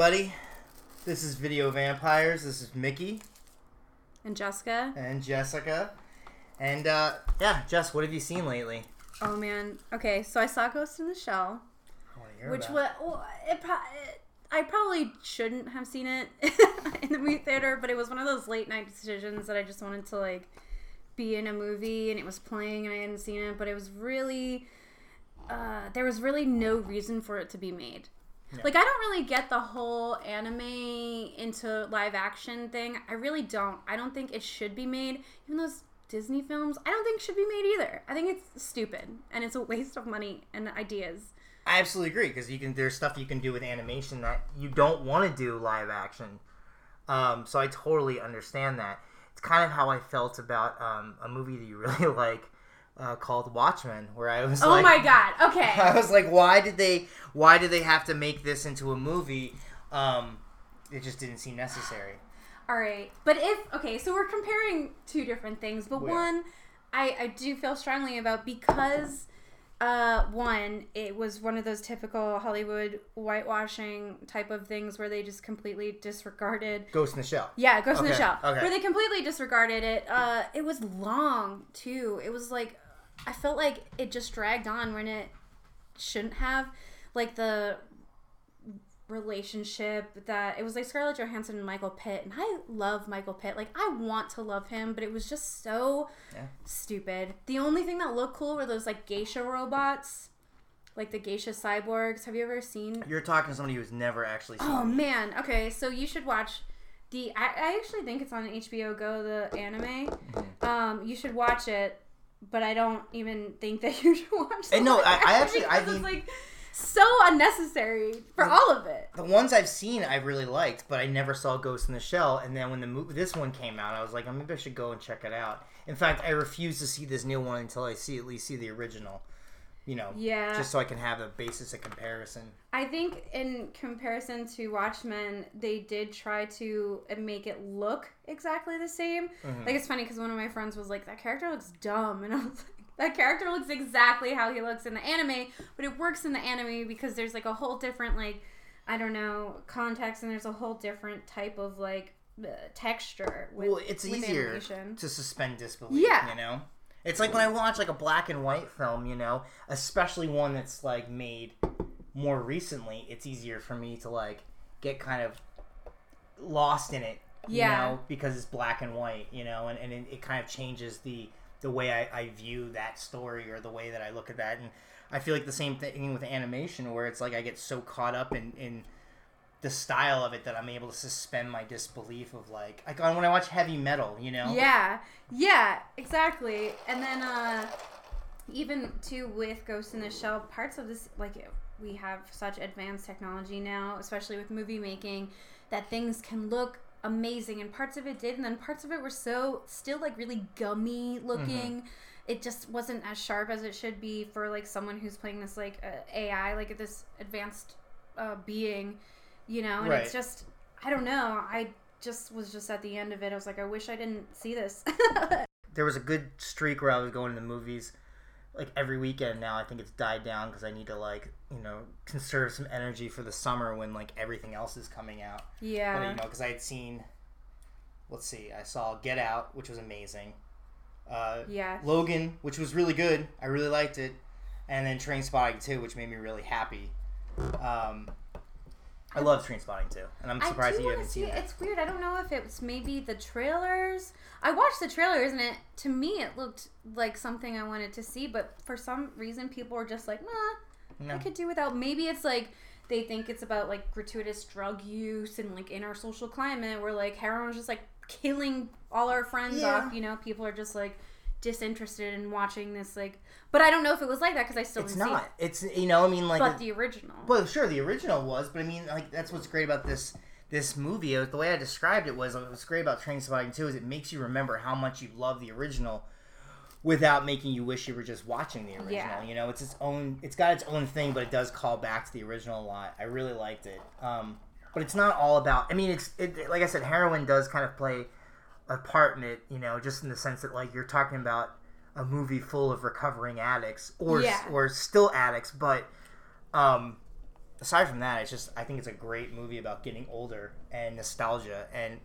everybody. This is Video Vampires. This is Mickey And Jessica. and Jessica. And uh, yeah, Jess, what have you seen lately? Oh man. Okay, so I saw Ghost in the Shell, which was well, it, pro- it, I probably shouldn't have seen it in the movie theater, but it was one of those late night decisions that I just wanted to like be in a movie and it was playing and I hadn't seen it, but it was really uh, there was really no reason for it to be made. Like I don't really get the whole anime into live action thing. I really don't. I don't think it should be made. Even those Disney films, I don't think should be made either. I think it's stupid and it's a waste of money and ideas. I absolutely agree because you can. There's stuff you can do with animation that you don't want to do live action. Um, so I totally understand that. It's kind of how I felt about um, a movie that you really like uh, called Watchmen, where I was Oh like, my god. Okay. I was like, why did they? Why did they have to make this into a movie? Um, it just didn't seem necessary. All right. But if okay, so we're comparing two different things, but Where? one I I do feel strongly about because uh one it was one of those typical Hollywood whitewashing type of things where they just completely disregarded Ghost in the Shell. Yeah, Ghost in the Shell. okay. Where they completely disregarded it. Uh, it was long too. It was like I felt like it just dragged on when it shouldn't have. Like the relationship that it was like Scarlett Johansson and Michael Pitt, and I love Michael Pitt. Like I want to love him, but it was just so Yeah. stupid. The only thing that looked cool were those like geisha robots, like the geisha cyborgs. Have you ever seen You're talking to somebody who's never actually seen. Oh it. man. Okay, so you should watch the. I, I actually think it's on HBO Go, the anime. Mm-hmm. Um, you should watch it, but I don't even think that you should watch. the no, I- I actually- I think- it's like so unnecessary for all of it. The ones I've seen, I really liked, but I never saw Ghost in the Shell. And then when the movie, this one came out, I was like, oh, maybe I should go and check it out. In fact, I refuse to see this new one until I see at least see the original. You know, Yeah. just so I can have a basis of comparison. I think in comparison to Watchmen, they did try to make it look exactly the same. Mm-hmm. Like it's funny because one of my friends was like, "That character looks dumb," and I was like, "That character looks exactly how he looks in the anime, but it works in the anime because there's like a whole different like, I don't know, context, and there's a whole different type of like uh, texture. With, well, it's easier animation. to suspend disbelief. Yeah. you know, it's like when I watch like a black and white film. You know, especially one that's like made more recently. It's easier for me to like get kind of lost in it. You Yeah. know, because it's black and white. You know, and and it, it kind of changes the the way I, I view that story or the way that I look at that. And I feel like the same thing with animation, where it's like I get so caught up in in the style of it that I'm able to suspend my disbelief of like like when I watch heavy metal, you know. Yeah, yeah, exactly. And then uh even too with Ghost in the Shell, parts of this like we have such advanced technology now, especially with movie making, that things can look amazing and parts of it did and then parts of it were so still like really gummy looking. It just wasn't as sharp as it should be for like someone who's playing this like uh, AI, like this advanced uh, being, you know. And Right. it's just, I don't know. I just was just at the end of it. I was like, I wish I didn't see this. There was a good streak where I was going to the movies like every weekend. Now I think it's died down because I need to like you know conserve some energy for the summer when like everything else is coming out. But yeah. you know, because I had seen, let's see, I saw Get Out, which was amazing. Uh, Yeah. Logan, which was really good. I really liked it. And then Trainspotting 2, which made me really happy. Um, I love Trainspotting too, And I'm surprised you haven't see seen it. it. It's weird. I don't know if it was maybe the trailers. I watched the trailers and it to me it looked like something I wanted to see, but for some reason people were just like, "Nah, No. I could do without." Maybe it's like they think it's about like gratuitous drug use and like in our social climate where like heroin's just like killing all our friends Yeah. off. You know, people are just like disinterested in watching this. Like, but I don't know if it was like that because I still It's didn't not. see It's, you know, I mean, like. But the original. Well, sure, the original was, but I mean, like that's what's great about this this movie. uh, The way I described it was, like, what's great about Trainspotting Two is it makes you remember how much you love the original, without making you wish you were just watching the original. Yeah. You know, it's its own. It's got its own thing, but it does call back to the original a lot. I really liked it. Um, but it's not all about. I mean, it's it, like I said, heroin does kind of play a part in it. You know, just in the sense that like you're talking about a movie full of recovering addicts or Yeah. or still addicts, but um, aside from that, it's just I think it's a great movie about getting older and nostalgia, and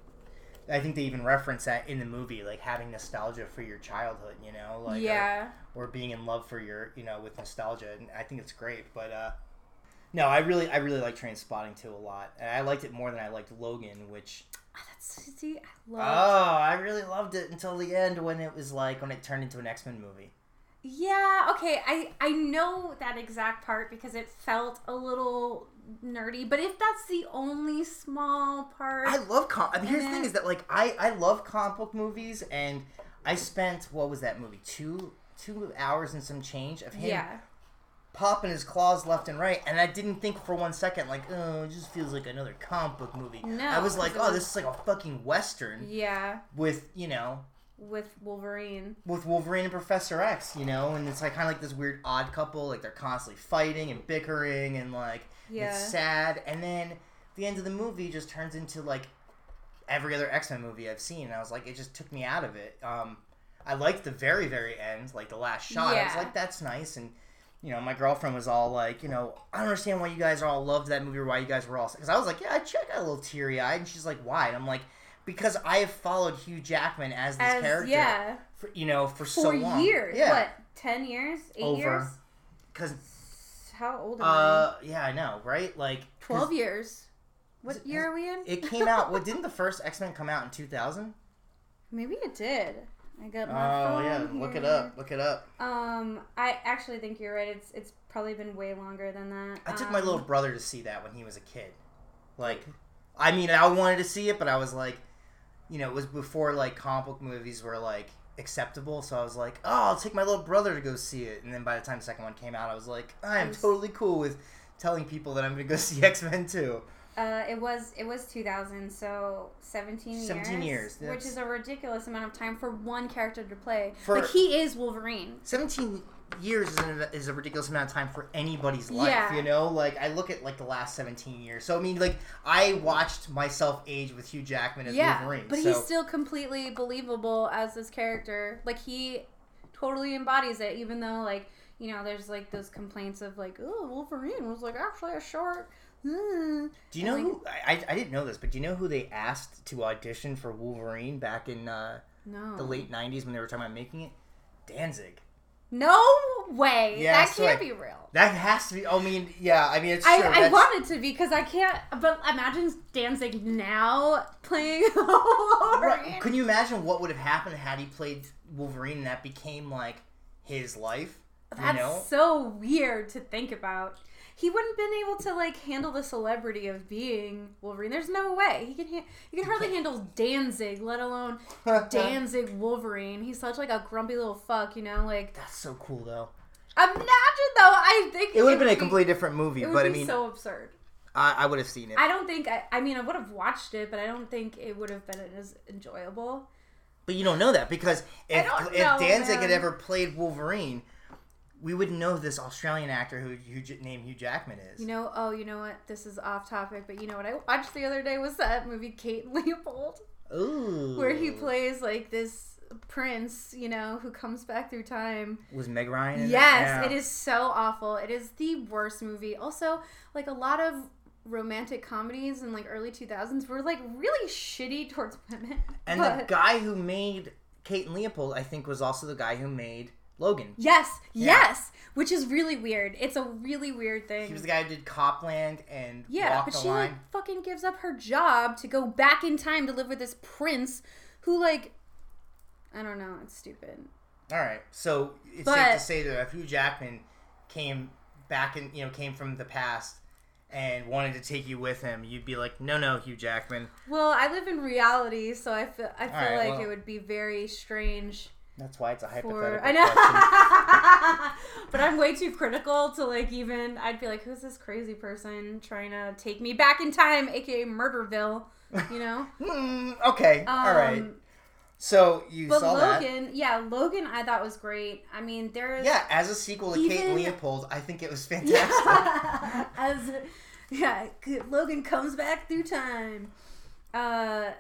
I think they even reference that in the movie, like having nostalgia for your childhood, you know, like yeah. or, being in love for your, you know, with nostalgia, and I think it's great. But uh, no, I really, I really like Trainspotting too a lot, and I liked it more than I liked Logan, which Oh, that's see, I love. oh. I really loved it until the end when it was like when it turned into an X Men movie. Yeah, okay. I I know that exact part because it felt a little nerdy, but if that's the only small part, I love com. I mean, here's the thing: is that like I I love comic book movies, and I spent what was that movie two two hours and some change of him yeah. Popping his claws left and right, and I didn't think for one second like oh it just feels like another comic book movie. No, I was like, oh this is like a fucking western Yeah, with you know with Wolverine. with Wolverine and Professor X, you know, and it's like kind of like this weird odd couple, like they're constantly fighting and bickering, and like Yeah. it's sad. And then the end of the movie just turns into like every other X Men movie I've seen. And I was like, it just took me out of it. Um, I liked the very very end, like the last shot. Yeah. I was like, that's nice. And you know, my girlfriend was all like, you know, I don't understand why you guys are all loved that movie or why you guys were all because I was like, yeah, I check got a little teary eyed, and she's like, why? And I'm like. Because I have followed Hugh Jackman as this As character, yeah, for, you know, for, for so long. years. Yeah, What? Ten years? Eight Over. years? because How old am I? uh, yeah, I know, right? Like. Twelve years. What it- year are we in? It came out. What didn't the first X Men come out in two thousand? Maybe it did. I got Oh my phone Oh, yeah, look it here. up. Look it up. Um, I actually think you're right. It's it's probably been way longer than that. I took my Um, little brother to see that when he was a kid. Like, I mean, I wanted to see it, but I was like, you know, it was before like comic book movies were like acceptable. So I was like, oh, I'll take my little brother to go see it. And then by the time the second one came out, I was like, I am totally cool with telling people that I'm gonna go see X Men too. Uh, it was it was 2000, so 17 years. 17 years, which is a ridiculous amount of time for one character to play. For- like he is Wolverine. 17 years is, an, is a ridiculous amount of time for anybody's life Yeah. you know like i look at like the last 17 years so i mean like i watched myself age with hugh jackman as yeah, wolverine but so he's still completely believable as this character. Like he totally embodies it, even though like you know there's like those complaints of like oh Wolverine was like actually a short. Mm." do you know like- who I, I didn't know this but do you know who they asked to audition for wolverine back in uh, No, the late 90s when they were talking about making it danzig No way. Yeah, that can't be real. that has to be i mean yeah i mean it's I, true I it to be because I can't. But imagine Danzig now playing Wolverine. Right. Can you imagine what would have happened had he played Wolverine and that became like his life? That's you know? so weird to think about. He wouldn't been able to like handle the celebrity of being Wolverine. There's no way he can. Ha- he can hardly handle Danzig, let alone Danzig Wolverine. He's such like a grumpy little fuck, you know. Like That's so cool though. imagine though. I think It would have been a completely different movie, but I mean, so absurd. I, I would have seen it. I don't think. I, I mean, I would have watched it, but I don't think it would have been as enjoyable. But you don't know that because if if know, Danzig had ever played Wolverine, we wouldn't know this Australian actor who J- named Hugh Jackman is. You know, oh, you know what? This is off topic, but you know what I watched the other day was that movie Kate and Leopold, Ooh. where he plays like this prince, you know, who comes back through time. was Meg Ryan. In Yes, Yeah. it is so awful. It is the worst movie. Also, like a lot of romantic comedies in like early 2000s were like really shitty towards women. And but the guy who made Kate and Leopold, I think, was also the guy who made Logan. yes, Yeah. yes, which is really weird. It's a really weird thing. He was the guy who did Cop Land and Yeah, Walk but she Line. like fucking gives up her job to go back in time to live with this prince who like I don't know, it's stupid. All right, so it's But- safe to say that if Hugh Jackman came back and you know came from the past and wanted to take you with him, you'd be like, no, no, Hugh Jackman. Well, I live in reality, so I feel I feel Alright, like well- it would be very strange That's why it's a hypothetical for I know. but I'm way too critical to like even I'd be like, who's this crazy person trying to take me back in time, aka Murderville, you know? Hmm, okay, all right. Um, So you But saw that. Logan, yeah, Logan I thought was great. I mean, there's Yeah, as a sequel to Kate Even- Leopold, I think it was fantastic. Yeah, as yeah, Logan comes back through time. Uh,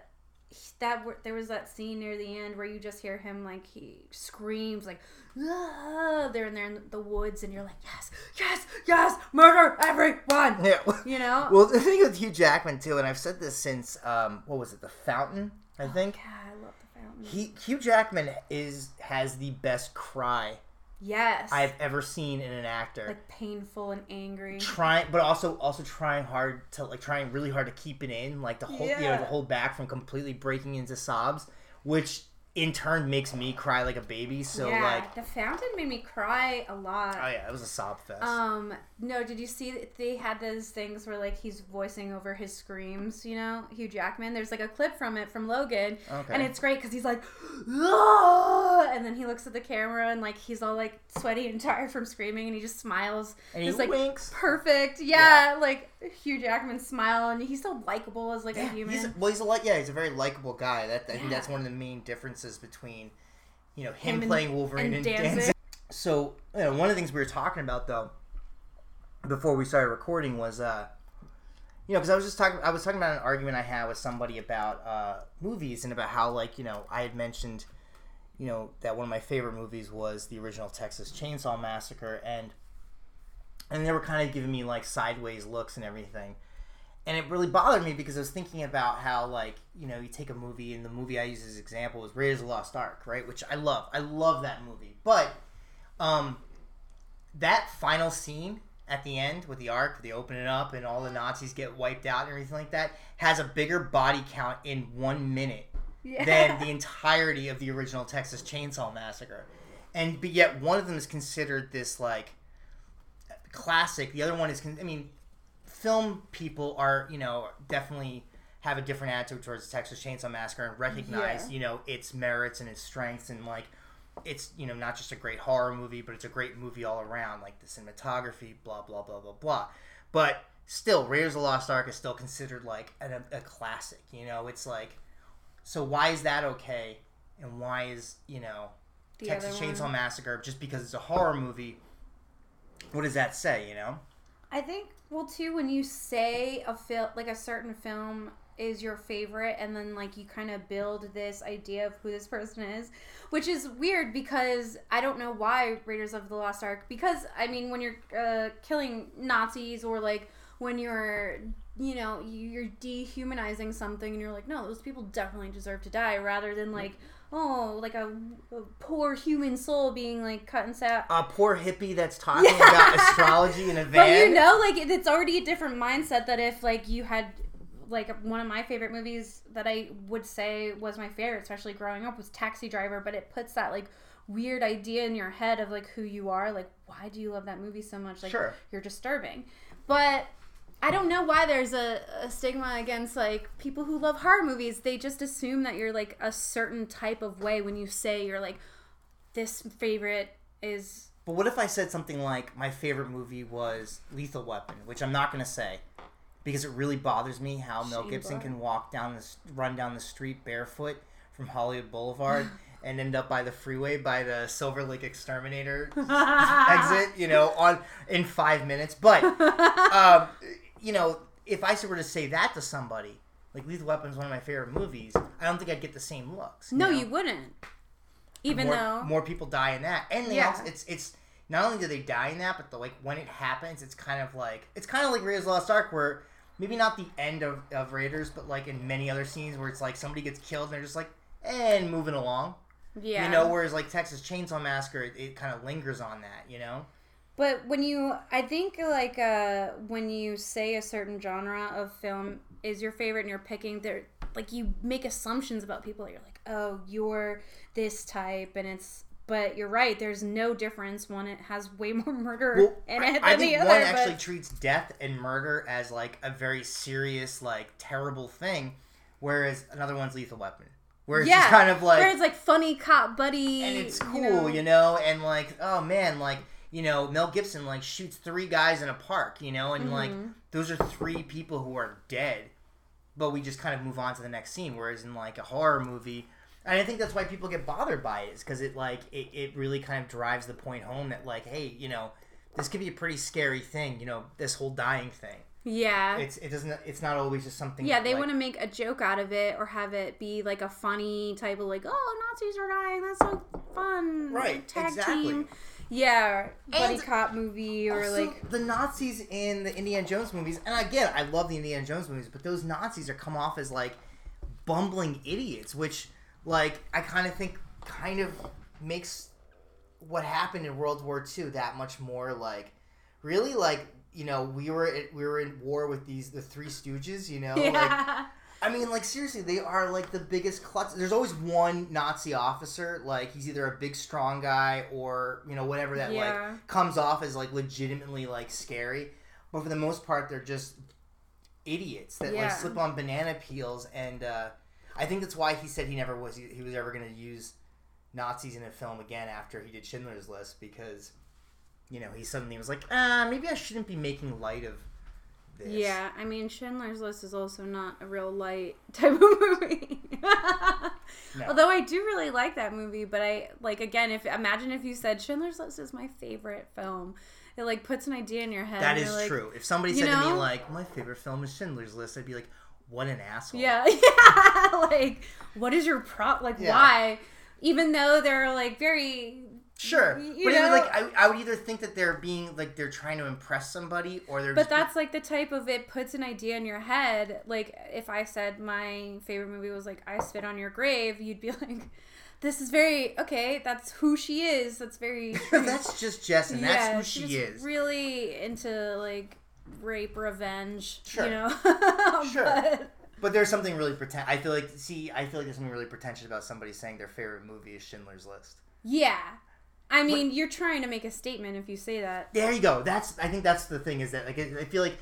that there was that scene near the end where you just hear him like he screams like ah! they're in there in the woods and you're like yes yes yes murder everyone Yeah. you know Well, the thing with Hugh Jackman too, and I've said this since um, what was it, The Fountain? I think God, I love the fountain he Hugh Jackman is has the best cry yes I've ever seen in an actor. like painful and angry trying, but also also trying hard to like trying really hard to keep it in, like to hold you know Yeah. to hold back from completely breaking into sobs, which in turn makes me cry like a baby. So yeah like, the fountain made me cry a lot oh yeah, it was a sob fest. Um, no, did you see they had those things where like he's voicing over his screams, you know, Hugh Jackman? There's like a clip from it from Logan, Okay. and it's great because he's like, "Ah!" and then he looks at the camera and like he's all like sweaty and tired from screaming, and he just smiles. and he It's like winks. perfect, yeah, like Hugh Jackman smile, and he's so likable as like a human. he's well, he's a like yeah, he's a very likable guy. That I think that's one of the main differences between you know him, Him playing Wolverine and and, Danzig. Danzig. So you know, one of the things we were talking about though before we started recording was uh you know because I was just talking I was talking about an argument I had with somebody about uh movies and about how like you know I had mentioned you know that one of my favorite movies was the original Texas Chainsaw Massacre and and they were kind of giving me like sideways looks and everything and it really bothered me because I was thinking about how like you know you take a movie and the movie I use as example is Raiders of the Lost Ark, right? Which I love. I love that movie, but um, that final scene at the end with the Ark, they open it up and all the Nazis get wiped out and everything like that, has a bigger body count in one minute yeah. than the entirety of the original Texas Chainsaw Massacre. And but yet one of them is considered this like classic. The other one is, con- I mean, film people are you know definitely have a different attitude towards the Texas Chainsaw Massacre and recognize Yeah. you know its merits and its strengths and like it's you know not just a great horror movie but it's a great movie all around like the cinematography blah blah blah blah blah but still Raiders of the Lost Ark is still considered like a, a classic you know it's like so why is that okay and why is you know The Texas. Chainsaw Massacre just because it's a horror movie what does that say you know I think well too when you say a film like a certain film is your favorite and then like you kind of build this idea of who this person is which is weird because i don't know why raiders of the lost ark because i mean when you're uh, killing nazis or like when you're you know you're dehumanizing something and you're like no those people definitely deserve to die rather than like oh like a, a poor human soul being like cut and set a poor hippie that's talking Yeah. about astrology in a van. but you know, like it's already a different mindset that if like you had like one of my favorite movies that I would say was my favorite, especially growing up, was Taxi Driver. But it puts that like weird idea in your head of like who you are. Like, why do you love that movie so much? Like, Sure. you're disturbing. But I don't know why there's a, a stigma against like people who love horror movies. They just assume that you're like a certain type of way when you say you're like this favorite is But what if I said something like my favorite movie was Lethal Weapon, which I'm not going to say because it really bothers me how Mel Gibson can walk down this run down the street barefoot from Hollywood Boulevard and end up by the freeway by the Silver Lake Exterminator exit, you know, on in 5 minutes. But um, you know, if I were to say that to somebody, like Lethal Weapon is one of my favorite movies, I don't think I'd get the same looks. no, know? you wouldn't. Even more, though more people die in that, and Yeah. also, it's it's not only do they die in that, but the like when it happens, it's kind of like it's kind of like Raiders of the Lost Ark, where maybe not the end of, of Raiders, but like in many other scenes where it's like somebody gets killed and they're just like and moving along, yeah, you know. Whereas like Texas Chainsaw Massacre, it, it kind of lingers on that, you know. But when you, I think like uh, when you say a certain genre of film is your favorite and you're picking, there like you make assumptions about people. You're like, oh, you're this type, and it's. But you're right. There's no difference. One, it has way more murder Well, in I, it than I the think other. one but- actually treats death and murder as like a very serious, like terrible thing, whereas another one's Lethal Weapon, where it's just kind of like where it's like funny cop buddy, and it's cool, you you know? know? and like, oh man, like, you know, Mel Gibson like shoots three guys in a park, you know, and like Mm-hmm. those are three people who are dead, but we just kind of move on to the next scene. Whereas in like a horror movie, and I think that's why people get bothered by it, is because it like it, it really kind of drives the point home that like, hey, you know, this could be a pretty scary thing, you know, this whole dying thing. Yeah. It's it doesn't. It's not always just something. yeah, they like, want to make a joke out of it or have it be like a funny type of like, oh, Nazis are dying. That's so fun. Right, Tag exactly. team. Yeah, buddy And cop movie or Also, like the Nazis in the Indiana Jones movies, and again, I love the Indiana Jones movies, but those Nazis are come off as like bumbling idiots, which like I kind of think kind of makes what happened in World War II that much more like really like you know we were at, we were in war with these the Three Stooges, you know, like yeah. I mean, like seriously, they are like the biggest klutz. There's always one Nazi officer, like he's either a big strong guy or you know whatever that Yeah. like comes off as like legitimately like scary. But for the most part, they're just idiots that like slip on banana peels, and uh, I think that's why he said he never was he was ever going to use Nazis in a film again after he did Schindler's List because you know he suddenly was like, ah, maybe I shouldn't be making light of this. Yeah, I mean Schindler's List is also not a real light type of movie. No. Although I do really like that movie, but I like again if imagine if you said Schindler's List is my favorite film. It like puts an idea in your head. That is like, true. If somebody said to me like, "My favorite film is Schindler's List," I'd be like, "What an asshole!" Yeah, yeah. like, what is your prop? Like, Yeah. why? Even though they're like very sure. You but even know? like, I, I would either think that they're being like they're trying to impress somebody, or they're. But that's like the type of it puts an idea in your head. Like if I said my favorite movie was like I Spit on Your Grave, you'd be like, "This is very okay. That's who she is. That's very that's just Jess, and that's Yeah, who she she's is. Really into like rape revenge. Sure. You know. Sure. But- But there's something really pretend. I feel like see, I feel like there's something really pretentious about somebody saying their favorite movie is Schindler's List. yeah. I mean, you're trying to make a statement if you say that. There you go. That's I think that's the thing is that like I I feel like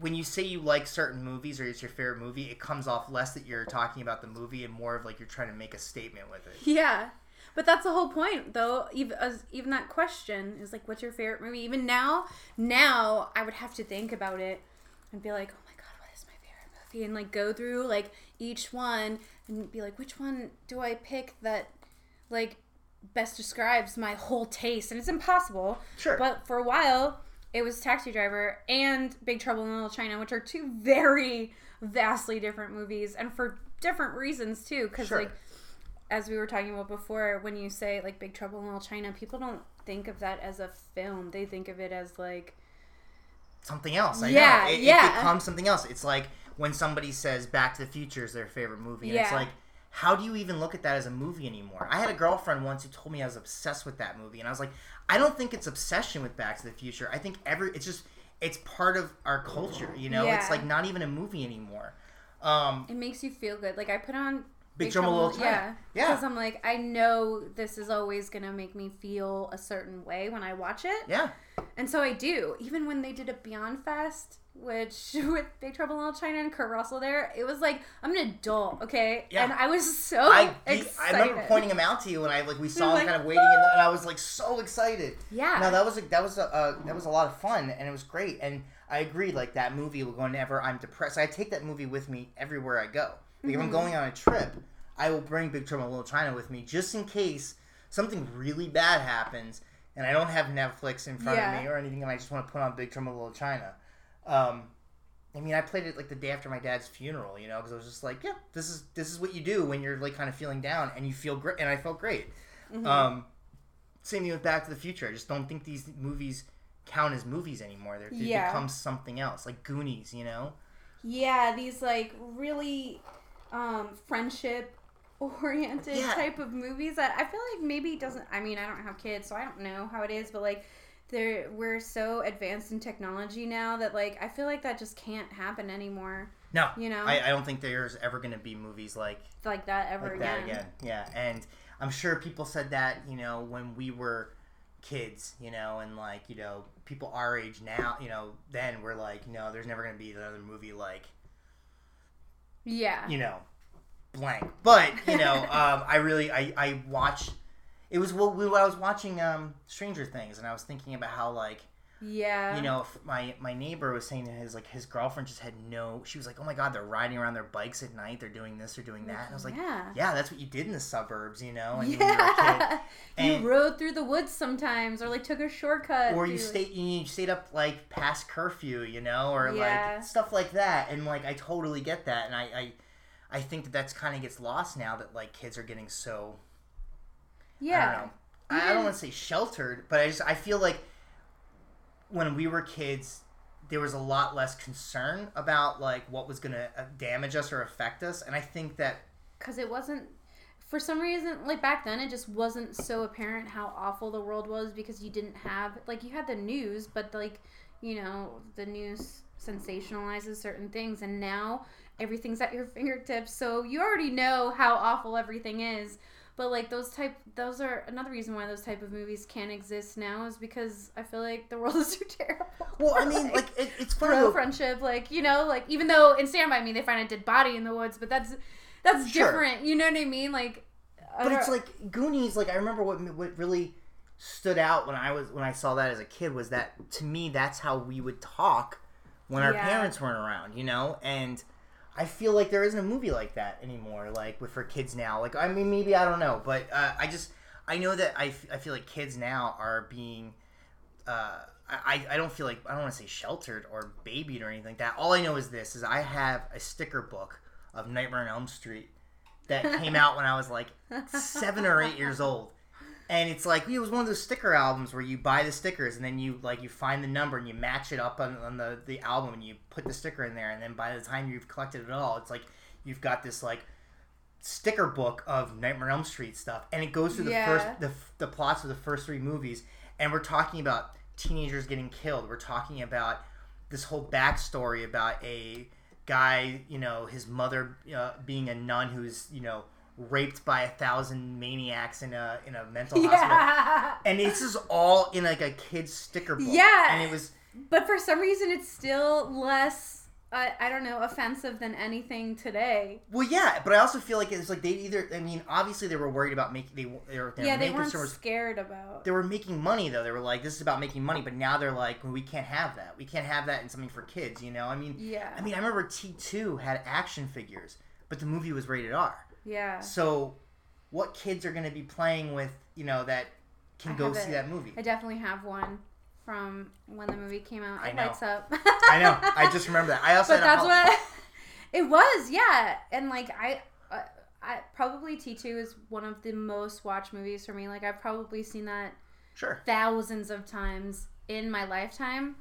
when you say you like certain movies or it's your favorite movie, it comes off less that you're talking about the movie and more of like you're trying to make a statement with it. Yeah. But that's the whole point, though. Even as, even that question is like, "What's your favorite movie?" Even now, now I would have to think about it and be like, "Oh my god, what is my favorite movie?" And like go through like each one and be like, "Which one do I pick that like best describes my whole taste?" And it's impossible. Sure. But for a while, it was Taxi Driver and Big Trouble in Little China, which are two very vastly different movies, and for different reasons too. Because Sure. like as we were talking about before, when you say like Big Trouble in Little China, people don't think of that as a film. They think of it as like something else. I Yeah, know. It, yeah. it becomes something else. It's like when somebody says Back to the Future is their favorite movie, and it's like, how do you even look at that as a movie anymore? I had a girlfriend once who told me I was obsessed with that movie, and I was like, I don't think it's obsession with Back to the Future. I think every it's just it's part of our culture. You know, it's like not even a movie anymore. Um, it makes you feel good. Like I put on Big Trouble in Little China. yeah, Yeah. because I'm like I know this is always gonna make me feel a certain way when I watch it, yeah, and so I do. Even when they did a Beyond Fest, which with Big Trouble in Little China and Kurt Russell there, it was like I'm an adult, okay, Yeah. and I was so I I remember pointing him out to you, and I like we saw him like, kind of waiting, in the, and I ah! was like so excited. Yeah. No, that was a, that was a uh, that was a lot of fun, and it was great. And I agree, like that movie. Will go whenever I'm depressed, I take that movie with me everywhere I go. Like if I'm mm-hmm. going on a trip, I will bring Big Trouble in Little China with me just in case something really bad happens, and I don't have Netflix in front of me or anything, and I just want to put on Big Trouble in Little China. Um, I mean, I played it like the day after my dad's funeral, you know, because I was just like, yeah, this is this is what you do when you're like kind of feeling down, and you feel great, and I felt great. Um, same thing with Back to the Future. I just don't think these movies count as movies anymore. They're, they Yeah. become something else, like Goonies, you know. Yeah, these like really um, friendship oriented Yeah. type of movies that I feel like maybe doesn't. I mean, I don't have kids, so I don't know how it is, but like. They're, we're so advanced in technology now that like I feel like that just can't happen anymore No, You know? I, I don't think there's ever going to be movies like like that ever like again. that again. Yeah, and I'm sure people said that you know when we were kids, you know, and like you know people our age now, you know, then we're like, no, there's never going to be another movie like Yeah. you know, blank. But you know, um, I really I I watch. It was what we- I was watching um, Stranger Things, and I was thinking about how like Yeah. You know, if my my neighbor was saying to his like his girlfriend just had no. She was like, "Oh my god, they're riding around their bikes at night. They're doing this. They're doing that." And I was like, yeah. "Yeah, that's what you did in the suburbs, you know." And when you were a kid. Yeah. And- you rode through the woods sometimes, or like took a shortcut. or you stayed you stayed up like past curfew, you know, or Yeah. like stuff like that. And like I totally get that, and I I, I think that that's kind of gets lost now that like kids are getting so Yeah. I don't know. I, I don't want to say sheltered, but I just I feel like when we were kids, there was a lot less concern about like what was gonna uh, damage us or affect us, and I think that because it wasn't for some reason like back then it just wasn't so apparent how awful the world was because you didn't have like you had the news but like you know the news sensationalizes certain things and now everything's at your fingertips so you already know how awful everything is but like those type those are another reason why those type of movies can't exist now is because i feel like the world is too terrible well, I mean, like it, it's funny. friendship like you know like even though in stand by me they find a dead body in the woods but that's that's Sure. different you know what i mean like But it's like Goonies. Like I remember what what really stood out when I was when I saw that as a kid was that to me that's how we would talk when our Yeah. parents weren't around, you know. And I feel like there isn't a movie like that anymore, like with for kids now. Like I mean, maybe I don't know, but uh, I just I know that I, f- I feel like kids now are being. Uh, I, I don't feel like I don't want to say sheltered or babied or anything like that. All I know is this: is I have a sticker book of Nightmare on Elm Street that came out when I was like seven or eight years old. And it's like it was one of those sticker albums where you buy the stickers and then you like you find the number and you match it up on, on the, the album and you put the sticker in there and then by the time you've collected it all, it's like you've got this like sticker book of Nightmare on Elm Street stuff and it goes through the Yeah. first the, the plots of the first three movies and we're talking about teenagers getting killed. We're talking about this whole backstory about a guy, you know, his mother uh, being a nun who's, you know, raped by a thousand maniacs in a in a mental hospital. And this is all in like a kid's sticker book. Yeah. And it was but for some reason it's still less I I don't know offensive than anything today well, yeah, but I also feel like it's like they either. I mean, obviously they were worried about making they they were, their yeah they weren't scared about they were making money though. They were like, this is about making money, but now they're like, well, we can't have that. We can't have that in something for kids. You know? I mean, yeah I mean, I remember T two had action figures, but the movie was rated R. yeah So, what kids are going to be playing with? You know that can I go see it. that movie. I definitely have one from when the movie came out I it know. lights up I know. I just remember that. I also but had that's what it was yeah and like i uh, I probably T2 is one of the most watched movies for me. Like I've probably seen that Sure. thousands of times in my lifetime.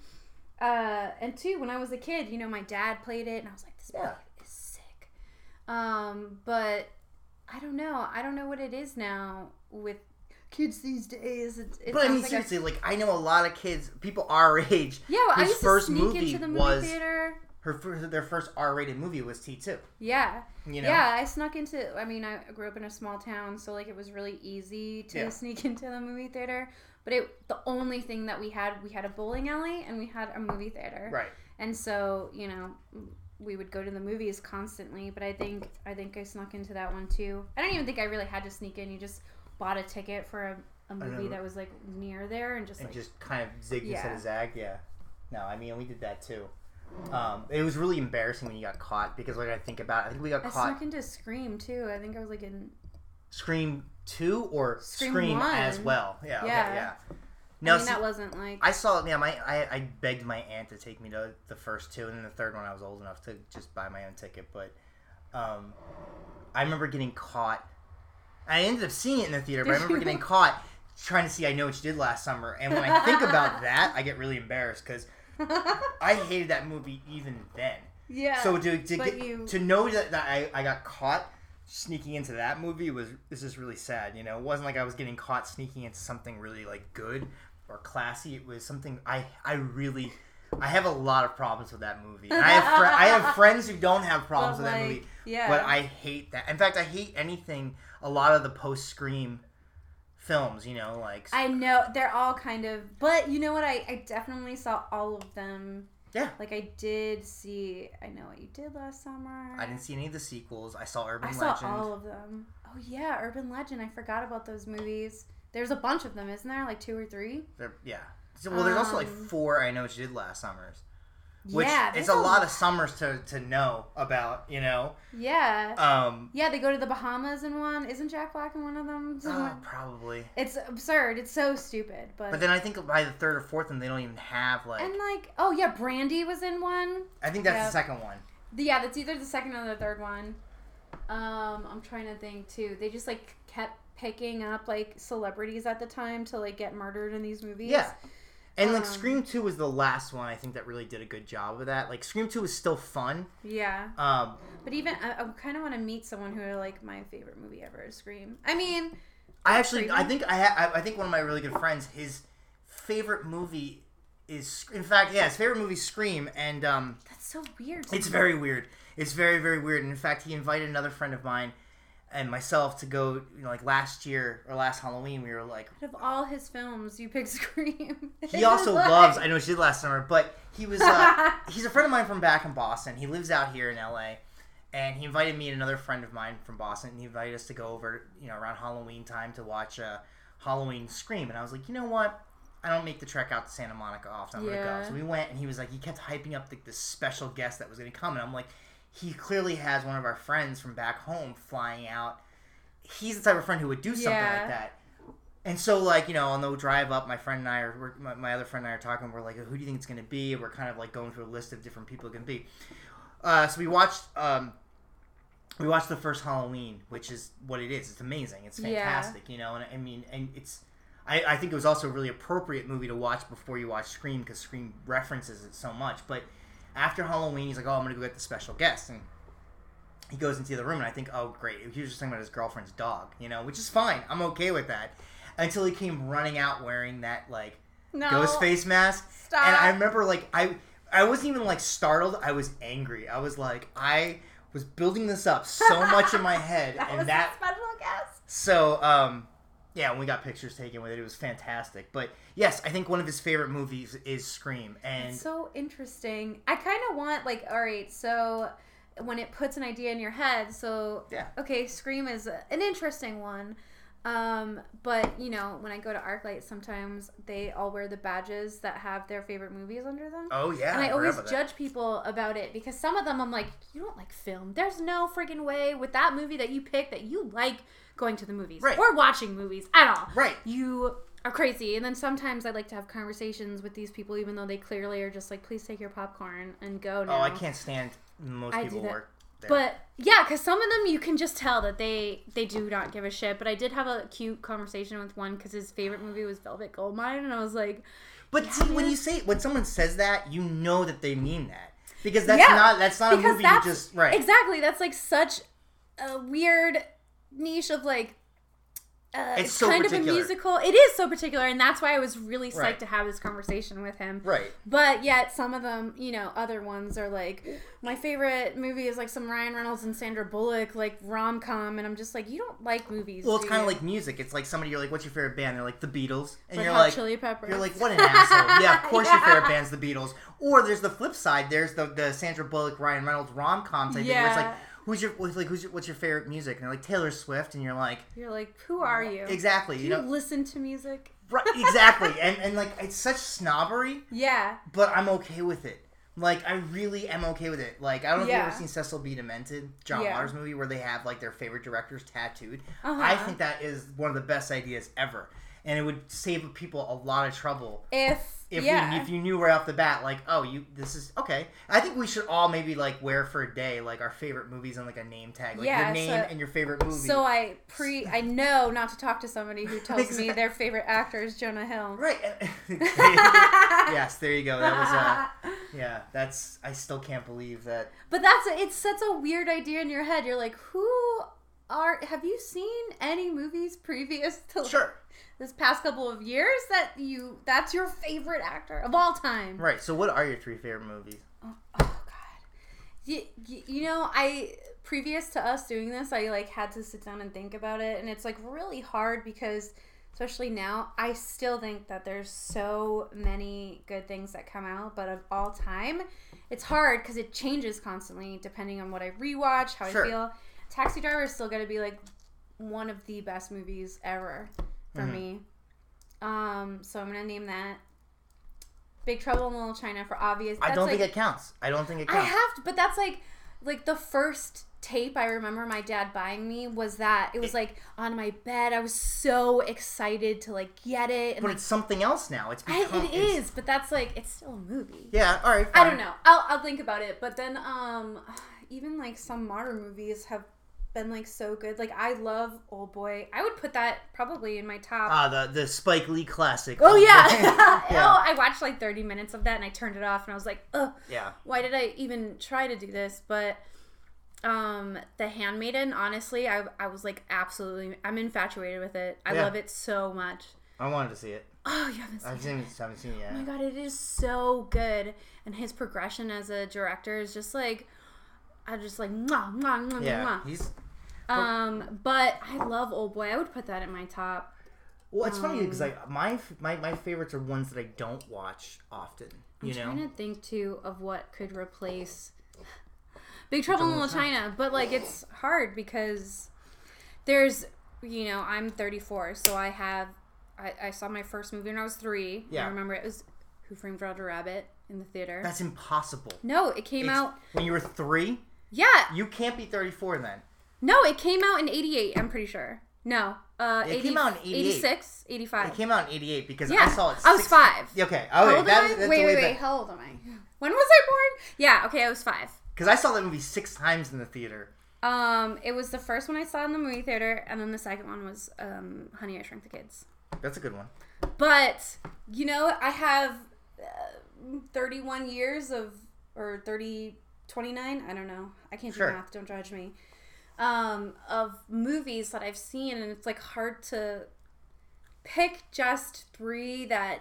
Uh, and two, when I was a kid, you know, my dad played it, and I was like, "This Yeah. Movie is sick." Um, but I don't know. I don't know what it is now with kids these days. It, it But I mean, like a- seriously, like I know a lot of kids, people our age. yeah. Well, I whose used to first sneak movie into the movie was theater. her fir- their first R-rated movie was T two. Yeah. You know. Yeah, I snuck into. I mean, I grew up in a small town, so like it was really easy to Yeah. sneak into the movie theater. But it, the only thing that we had, we had a bowling alley and we had a movie theater. Right. And so, you know, we would go to the movies constantly. But I think, I think I snuck into that one too. I don't even think I really had to sneak in. You just bought a ticket for a, a movie that was like near there and just And like just kind of zig instead of zag. Yeah. No, I mean we did that too. Um, it was really embarrassing when you got caught because like I think about, I think we got I caught I snuck into Scream too. I think I was like in. Scream two or Scream Scream, as well. Yeah. Okay, Yeah. Yeah. I No, mean, see, that wasn't like. I saw yeah my I, I begged my aunt to take me to the first two and then the third one I was old enough to just buy my own ticket but um I remember getting caught I ended up seeing it in the theater but I remember getting caught trying to see I know what you did last summer and when I think about that I get really embarrassed because I hated that movie even then yeah. so to, to get you- to know that, that I, I got caught sneaking into that movie was this is really sad. You know, it wasn't like I was getting caught sneaking into something really like good or classy. It was something I I really I have a lot of problems with that movie. And I have fr- I have friends who don't have problems But, with that movie, yeah. but I hate that. In fact, I hate anything. A lot of the post Scream films, you know, like I know they're all kind of, but you know what? I, I definitely saw all of them. Yeah. Like I did see. I know what you did last summer. I didn't see any of the sequels. I saw Urban I saw Legend. all of them. Oh yeah, Urban Legend. I forgot about those movies. There's a bunch of them, isn't there? Like two or three. Yeah, So, well, there's also like Um, four I know what you did last summers, which yeah, it's there's a lot of summers to to know about. You know, Yeah. um, yeah, they go to the Bahamas in one. Isn't Jack Black in one of them? oh, probably. It's absurd. It's so stupid, but, But then I think by the third or fourth one, they don't even have like. and like oh yeah, Brandy was in one. I think that's yeah. the second one. The- Yeah, that's either the second or the third one. Um, I'm trying to think too. They just like kept picking up like celebrities at the time to like get murdered in these movies. Yeah. And like Um, Scream Two was the last one I think that really did a good job of that. Like Scream Two was still fun. Yeah. Um, But even I, I kind of want to meet someone who like my favorite movie ever is Scream. I mean, I actually, Scream? I think I, ha- I I think one of my really good friends, his favorite movie is, in fact, yeah, his favorite movie is Scream, and um, that's so weird. it's very weird. It's very very weird. And in fact, he invited another friend of mine and myself to go. You know, like last year or last Halloween, we were like, Out of all his films, you pick Scream. he also loves. I know she did last summer, but he was. Uh, he's a friend of mine from back in Boston. He lives out here in LA, and he invited me and another friend of mine from Boston. And he invited us to go over, you know, around Halloween time to watch uh, Halloween Scream. And I was like, you know what? I don't make the trek out to Santa Monica often. I'm gonna Yeah. go. So we went, and he was like, he kept hyping up the, this special guest that was gonna come, and I'm like, he clearly has one of our friends from back home flying out. He's the type of friend who would do something Yeah. like that. And so, like, you know, on the drive up, my friend and I are, we're, my, my other friend and I are talking. We're like, who do you think it's going to be? We're kind of like going through a list of different people it can be. Uh, so we watched, um, we watched the first Halloween, which is what it is. It's amazing. It's Yeah. fantastic, you know. And I mean, and it's, I, I think it was also a really appropriate movie to watch before you watch Scream because Scream references it so much. But after Halloween, he's like, oh, I'm to go get the special guest, and he goes into the room, and I think, oh, great. He was just talking about his girlfriend's dog, you know, which is fine. I'm okay with that. Until he came running out wearing that like no, ghost face mask, Stop. and I remember like I I wasn't even like startled. I was angry. I was like I was building this up so much in my head, that and that a special guest. so um yeah, when we got pictures taken with it, it was fantastic. But yes, I think one of his favorite movies is Scream, and It's so interesting. I kind of want like, all right, so when it puts an idea in your head, so Yeah. okay, Scream is an interesting one. Um, but you know, when I go to ArcLight, sometimes they all wear the badges that have their favorite movies under them. oh yeah, and I forgot always judge people about it because some of them I'm like, you don't like film. There's no friggin' way with that movie that you pick that you like going to the movies Right. or watching movies at all. Right. You are crazy. And then sometimes I like to have conversations with these people, even though they clearly are just like, please take your popcorn and go now. Oh, I can't stand most I people work. There. But yeah, because some of them you can just tell that they they do not give a shit. But I did have a cute conversation with one because his favorite movie was Velvet Goldmine, and I was like, But see, when you say when someone says that, you know that they mean that because that's Yeah, not that's not a movie you just right. exactly that's like such a weird niche of like uh, It's it's, so kind of a musical it is so particular and that's why i was really psyched Right. to have this conversation with him Right. but yet some of them you know other ones are like my favorite movie is like some ryan reynolds and sandra bullock like rom-com and i'm just like you don't like movies Well, it's kind of like music. It's like somebody you're like, "What's your favorite band?" They're like the Beatles, and like you're like, chili peppers "You're like, what an asshole." Yeah, of course your favorite band's the Beatles. Or there's the flip side. There's the the Sandra Bullock, Ryan Reynolds rom com type thing where it's like, Yeah. "Who's your like who's your, what's your favorite music?" And they're like Taylor Swift, and you're like, you're like who are you "Exactly." do You you know, listen to music right? Exactly. And and like it's such snobbery, yeah but I'm okay with it. Like I really am okay with it. Like I don't know if you've ever seen Cecil B. Demented, John Yeah. Waters movie, where they have like their favorite directors tattooed. Uh-huh. I think that is one of the best ideas ever, and it would save people a lot of trouble if, if yeah we, if you knew right off the bat, like, oh, you this is okay. I think we should all maybe like wear for a day like our favorite movies on like a name tag, like Yeah, your name so- and your favorite movie. So I pre I know not to talk to somebody who tells me their favorite actor is Jonah Hill. right. yes, there you go. That was uh, yeah. That's I still can't believe that. But that's it. Sets a weird idea in your head. You're like, who are have you seen any movies previous to Sure. This past couple of years that you that's your favorite actor of all time? Right. So what are your three favorite movies? Oh, oh god. You, you know, I previous to us doing this, I like had to sit down and think about it and it's like really hard because especially now, I still think that there's so many good things that come out, but of all time, it's hard cuz it changes constantly depending on what I rewatch, how Sure. I feel. Taxi Driver is still going to be like one of the best movies ever for Mhm. me. Um, so I'm going to name that. Big Trouble in Little China for obvious. I don't like, think it counts. I don't think it counts. I have to, but that's like like the first tape I remember my dad buying me was that it was like on my bed. I was so excited to like get it, and but like, it's something else now. It's I, it it's- is. But that's like it's still a movie. Yeah. All right. I don't know. I'll I'll think about it. But then um, even like some modern movies have been like so good. Like I love Old Boy. I would put that probably in my top. Ah, the the Spike Lee classic. Oh Um, yeah. yeah. oh, I watched like 30 minutes of that and I turned it off and I was like, ugh, Yeah. why did I even try to do this? But um The Handmaiden, honestly, I I was like absolutely I'm infatuated with it. I Yeah. love it so much. I wanted to see it. Oh, you haven't seen it. seen it. Haven't seen it Oh my god, it is so good. And his progression as a director is just like I just like mwah, mwah, mwah, Yeah. mwah. He's Um, but I love Old Boy. I would put that in my top. well. It's funny Um, because like my my my favorites are ones that I don't watch often. You I'm know. trying to think too of what could replace Big Trouble in Little China, but like it's hard because there's you know I'm 34, so I have I, I saw my first movie when I was three. Yeah. I remember it was Who Framed Roger Rabbit in the theater. That's impossible. no, it came It's- out. when you were three. Yeah, You can't be 34 then. no, it came out in '88. I'm pretty sure. No, uh, It 80, came out in 88. 86, 85. It came out in 88 because Yeah, I saw it. I was six- five. Okay. How old that, that's wait, wait, wait. How old am I? When was I born? Yeah, okay, I was five. Because I saw that movie six times in the theater. Um, it was the first one I saw in the movie theater, and then the second one was um, Honey, I Shrunk the Kids. That's a good one. But you know, I have uh, 31 years of or 30, 29. I don't know. I can't Sure. do math. Don't judge me. Um, of movies that I've seen, and it's like hard to pick just three that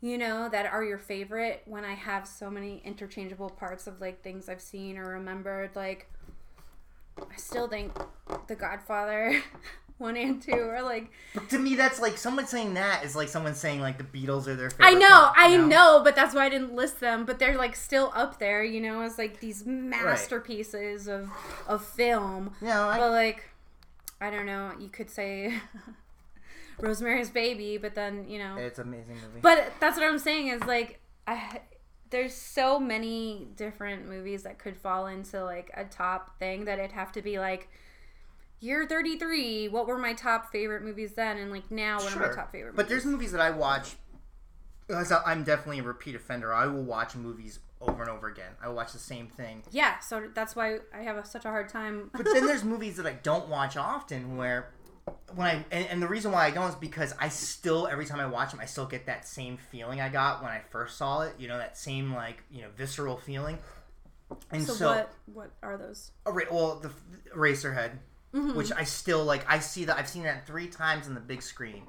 you know that are your favorite when I have so many interchangeable parts of like things I've seen or remembered. Like, I still think The Godfather. One and two are like But to me, that's like someone saying that is like someone saying like the Beatles are their favorite. I know, thing, I you know, but that's why I didn't list them. But they're like still up there, you know, as like these masterpieces of of film. Know, I, But like, I don't know. You could say Rosemary's Baby, but then you know. it's amazing movie. But that's what I'm saying is like I. There's so many different movies that could fall into like a top thing that it'd have to be like year 33 what were my top favorite movies then and like now what are my top favorite movies? But there's movies that I watch. I'm definitely a repeat offender. I will watch movies over and over again. I will watch the same thing. Yeah, so that's why I have a, such a hard time. But then there's movies that I don't watch often where when I and, and the reason why I don't is because I still every time I watch them I still get that same feeling I got when I first saw it. You know that same like you know visceral feeling. And so, so, what what are those? a ra- well the Eraserhead, Mm-hmm. which I still like. I see that I've seen that three times on the big screen,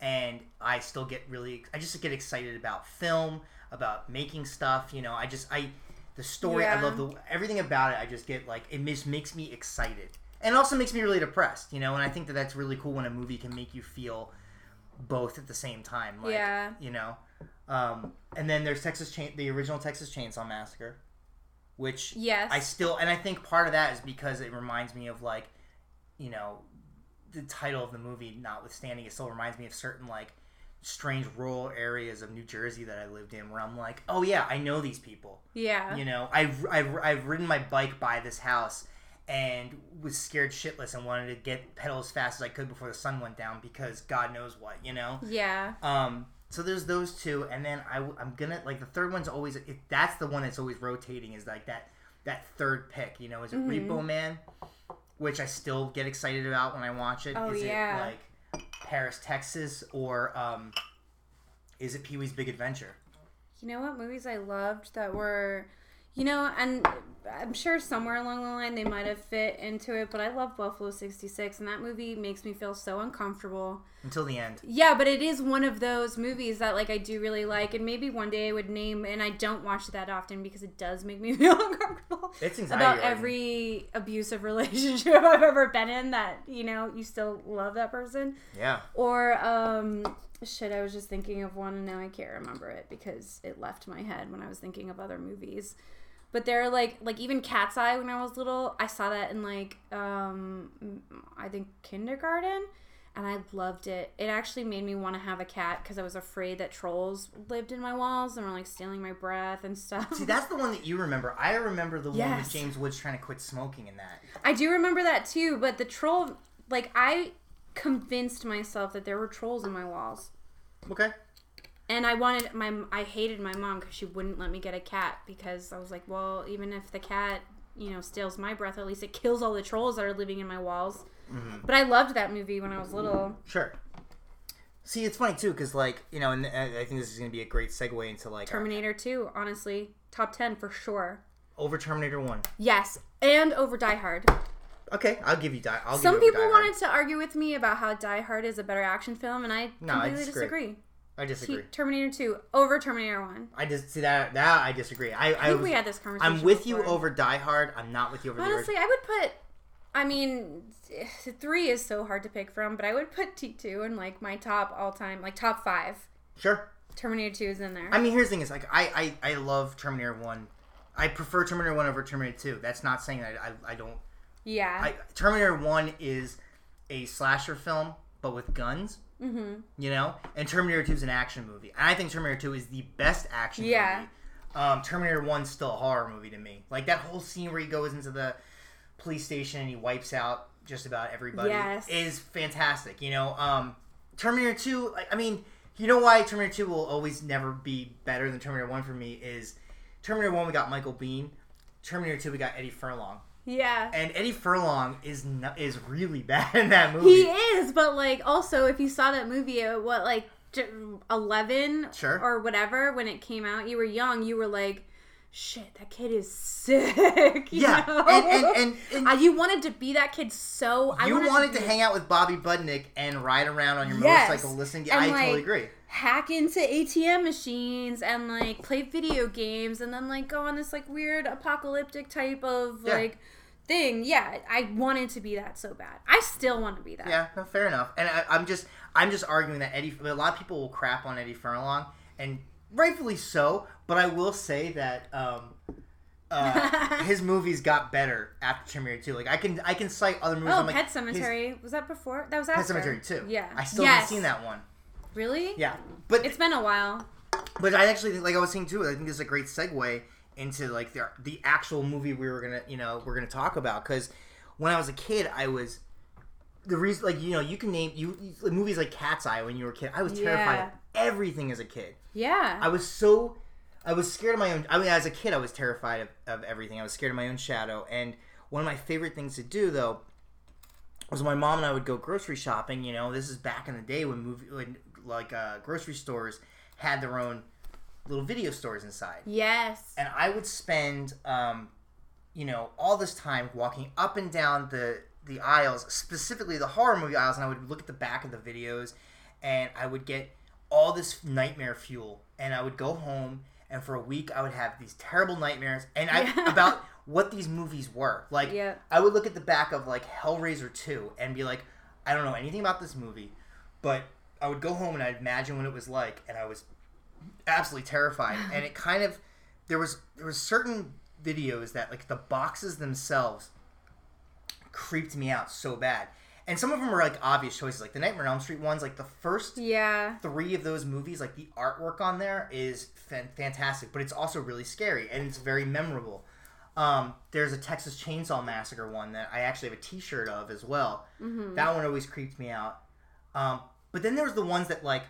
and I still get really. I just get excited about film, about making stuff. You know, I just I the story. I love the everything about it. I just get like it just makes me excited, and it also makes me really depressed. You know, and I think that that's really cool when a movie can make you feel both at the same time. Like, Yeah. You know, um, and then there's Texas Chain, the original Texas Chainsaw Massacre, which Yes. I still, and I think part of that is because it reminds me of like, you know, the title of the movie, notwithstanding, it still reminds me of certain like strange rural areas of New Jersey that I lived in, where I'm like, oh yeah, I know these people. yeah. You know, I've I've, I've ridden my bike by this house and was scared shitless and wanted to get pedal as fast as I could before the sun went down because God knows what, you know. Yeah. Um, so there's those two, and then I, I'm gonna like the third one's always it, that's the one that's always rotating is like that that third pick. You know, is it Mm-hmm. Repo Man, which I still get excited about when I watch it. Oh, Is yeah. it like Paris, Texas, or um, is it Pee Wee's Big Adventure? You know what movies I loved that were, you know, and I'm sure somewhere along the line they might have fit into it, but I love Buffalo 66, and that movie makes me feel so uncomfortable. Until the end. Yeah, but it is one of those movies that like I do really like, and maybe one day I would name. And I don't watch it that often because it does make me feel uncomfortable It's anxiety about every abusive relationship I've ever been in. That you know you still love that person, Yeah. or um, shit. I was just thinking of one, and now I can't remember it because it left my head when I was thinking of other movies. But they're like like even Cat's Eye when I was little. I saw that in like um I think kindergarten, and I loved it. It actually made me want to have a cat because I was afraid that trolls lived in my walls and were like stealing my breath and stuff. See, that's the one that you remember. I remember the one with James Woods trying to quit smoking in that. I do remember that too, but the troll, like, I convinced myself that there were trolls in my walls. Okay. And I wanted my, I hated my mom because she wouldn't let me get a cat because I was like, well, even if the cat, you know, steals my breath, at least it kills all the trolls that are living in my walls. Mm-hmm. But I loved that movie when I was little. Sure. See, it's funny too, because like you know, and I think this is going to be a great segue into like our- Terminator 2, honestly, top 10 for sure. over Terminator One. Yes, and over Die Hard. Okay, I'll give you die. I'll Some give you people Die Hard. wanted to argue with me about how Die Hard is a better action film, and I No, I completely disagree. I disagree. T- Terminator 2 over Terminator 1. I just see that that I disagree. I I I, think was, we had this conversation. I'm with you over Die Hard. I'm not with you over Honestly, I would put. I mean, three is so hard to pick from, but I would put T two in like my top all time, like top five. Sure. Terminator two is in there. I mean, here's the thing: is like I, I I love Terminator One. I prefer Terminator One over Terminator Two. That's not saying that I I don't. yeah, I, Terminator One is a slasher film, but with guns. Mm-hmm. You know, and Terminator Two is an action movie. And I think Terminator Two is the best action Yeah. movie. Um, Terminator One's still a horror movie to me. Like that whole scene where he goes into the police station and he wipes out just about everybody Yes. is fantastic. You know, um, Terminator Two. Like, I mean, you know why Terminator Two will always never be better than Terminator One for me is Terminator One we got Michael Biehn. Terminator Two we got Eddie Furlong, yeah. and Eddie Furlong is is really bad in that movie. He is, but like also if you saw that movie at what like eleven Sure. or whatever when it came out, you were young, you were like. Shit, that kid is sick. you Yeah, know? and- and- and- and- Uh, you wanted to be that kid so. I you wanted to be- hang out with Bobby Budnick and ride around on your Yes. motorcycle listening. And, I like, totally agree. Hack into ATM machines and like play video games and then like go on this like weird apocalyptic type of Yeah. like thing. Yeah, I wanted to be that so bad. I still want to be that. Yeah, no, fair enough. And I, I'm just, I'm just arguing that Eddie. A lot of people will crap on Eddie Furlong, and rightfully so. But I will say that um, uh, his movies got better after Terminator 2. Like I can, I can cite other movies. Oh, I'm like, Pet his- Cemetery was that before? That was Pet. Cemetery 2. Yeah, I still yes. haven't seen that one. Really? Yeah, but It's been a while. But I actually think, like I was saying too, I think this is a great segue into like the the actual movie we were gonna, you know, we're gonna talk about because when I was a kid, I was the reason, like you know, you can name you you- movies like Cat's Eye when you were a kid. I was terrified Yeah. of everything as a kid. Yeah. I was so, I was scared of my own. I mean, as a kid, I was terrified of, of everything. I was scared of my own shadow. And one of my favorite things to do though was my mom and I would go grocery shopping. You know, this is back in the day when movie, when like uh, grocery stores had their own little video stores inside. yes. And I would spend, um, you know, all this time walking up and down the the aisles, specifically the horror movie aisles, and I would look at the back of the videos, and I would get all this nightmare fuel, and I would go home, and for a week I would have these terrible nightmares, and I Yeah. about what these movies were. Like, Yeah. I would look at the back of like Hellraiser two and be like, I don't know anything about this movie, but I would go home and I'd imagine what it was like, and I was absolutely terrified. and it kind of there was there was certain videos that like the boxes themselves creeped me out so bad. And some of them were like obvious choices, like the Nightmare on Elm Street ones. Like the first Yeah. three of those movies, like the artwork on there is fan- fantastic, but it's also really scary and it's very memorable. Um, there's a Texas Chainsaw Massacre one that I actually have a T-shirt of as well. That one always creeped me out. Um, but then there was the ones that like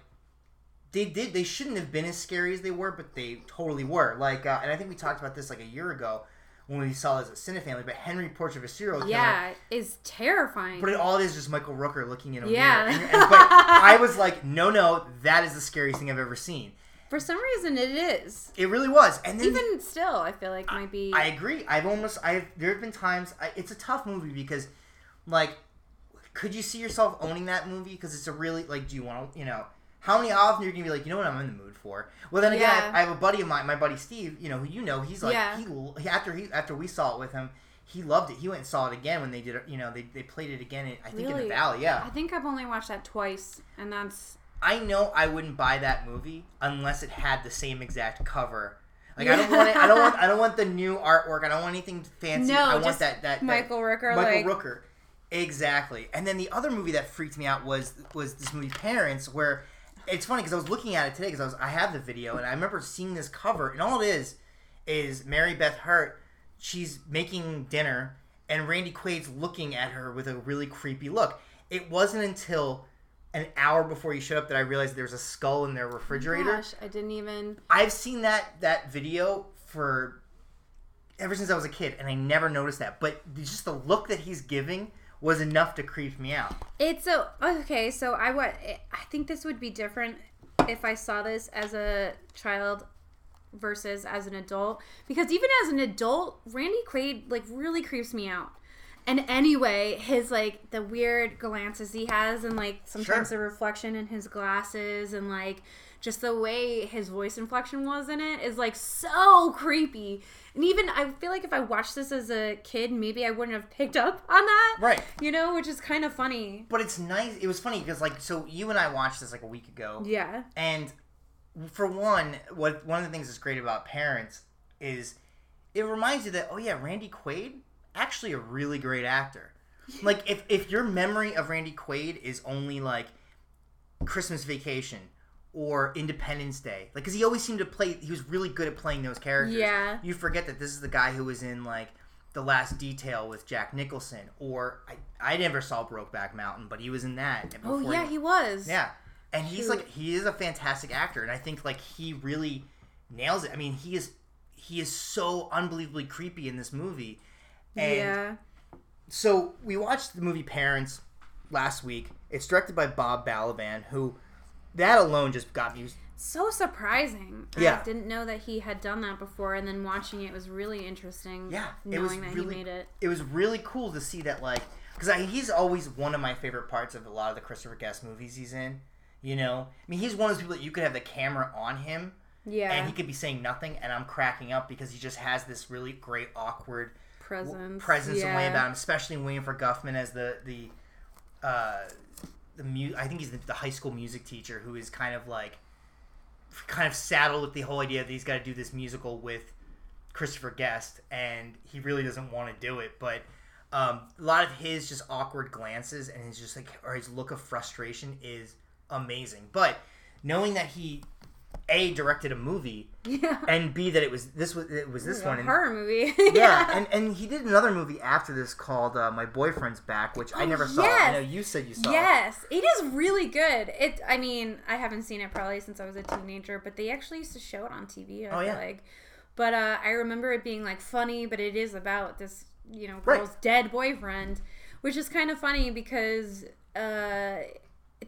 they did they shouldn't have been as scary as they were, but they totally were. Like, uh, and I think we talked about this like a year ago when we saw this as a Cinefamily. But Henry Portrait of a Serial Killer. Yeah. Is terrifying. But it, all it is just Michael Rooker looking in a Yeah. mirror. And, and- but I was like, no, no, that is the scariest thing I've ever seen. For some reason, it is. It really was. And then Even still, I feel like might be. I agree. I've almost I've there have been times I, it's a tough movie because like could you see yourself owning that movie because it's a really like do you want to you know how many often you're gonna be like you know what I'm in the mood for well then again Yeah. I, I have a buddy of mine my buddy Steve you know who you know he's like Yeah. he after he after we saw it with him he loved it he went and saw it again when they did it you know they, they played it again in, I think in the Valley yeah I think I've only watched that twice, and that's I know I wouldn't buy that movie unless it had the same exact cover. Like I don't want it. I don't want. I don't want the new artwork. I don't want anything fancy. No, I want just that that, that Michael Rooker, Michael like- Rooker. Exactly. And then the other movie that freaked me out was was this movie Parents, where it's funny because I was looking at it today because I was I have the video and I remember seeing this cover and all it is is Mary Beth Hurt. She's making dinner and Randy Quaid's looking at her with a really creepy look. It wasn't until an hour before you showed up that I realized there was a skull in their refrigerator. Gosh, I didn't even. I've seen that that video for ever since I was a kid, and I never noticed that. But just the look that he's giving was enough to creep me out. It's a okay. So I what I think this would be different if I saw this as a child versus as an adult because even as an adult, Randy Quaid like really creeps me out. And anyway, his like the weird glances he has, and like sometimes Sure. the reflection in his glasses, and like just the way his voice inflection was in it is like so creepy. And even I feel like if I watched this as a kid, maybe I wouldn't have picked up on that. Right. You know, which is kind of funny. But it's nice. It was funny because like so you and I watched this like a week ago, Yeah. and for one, what one of the things that's great about Parents is it reminds you that oh yeah, Randy Quaid actually a really great actor. Like if if your memory of Randy Quaid is only like Christmas Vacation or Independence Day, like because he always seemed to play, he was really good at playing those characters. Yeah. You forget that this is the guy who was in like The Last Detail with Jack Nicholson, or I I never saw Brokeback Mountain, but he was in that. Oh yeah, he was. yeah, and he's Shoot. like he is a fantastic actor, and I think like he really nails it. I mean, he is he is so unbelievably creepy in this movie. And yeah. so we watched the movie Parents last week. It's directed by Bob Balaban, who that alone just got me. So surprising. Yeah. I didn't know that he had done that before, and then watching it was really interesting. Yeah, knowing that really- he made it. It was really cool to see that like because he's always one of my favorite parts of a lot of the Christopher Guest movies he's in. You know, I mean, he's one of those people that you could have the camera on him Yeah. and he could be saying nothing, and I'm cracking up because he just has this really great awkward presence. presence yeah. and way about him, especially Waiting for Guffman as the the uh, the mu- I think he's the, the high school music teacher who is kind of like kind of saddled with the whole idea that he's got to do this musical with Christopher Guest, and he really doesn't want to do it, but. Um, a lot of his just awkward glances and his just like or his look of frustration is amazing. But knowing that he a directed a movie Yeah. and b that it was this was it was this a one and- horror movie. yeah, and, and he did another movie after this called uh, My Boyfriend's Back, which I Oh, never saw. I know you said you saw. it. Yes, it is really good. It. I mean, I haven't seen it probably since I was a teenager, but they actually used to show it on TV. I Oh, feel yeah. like, but uh, I remember it being like funny, but it is about this, you know, Right. girl's dead boyfriend, which is kind of funny because uh,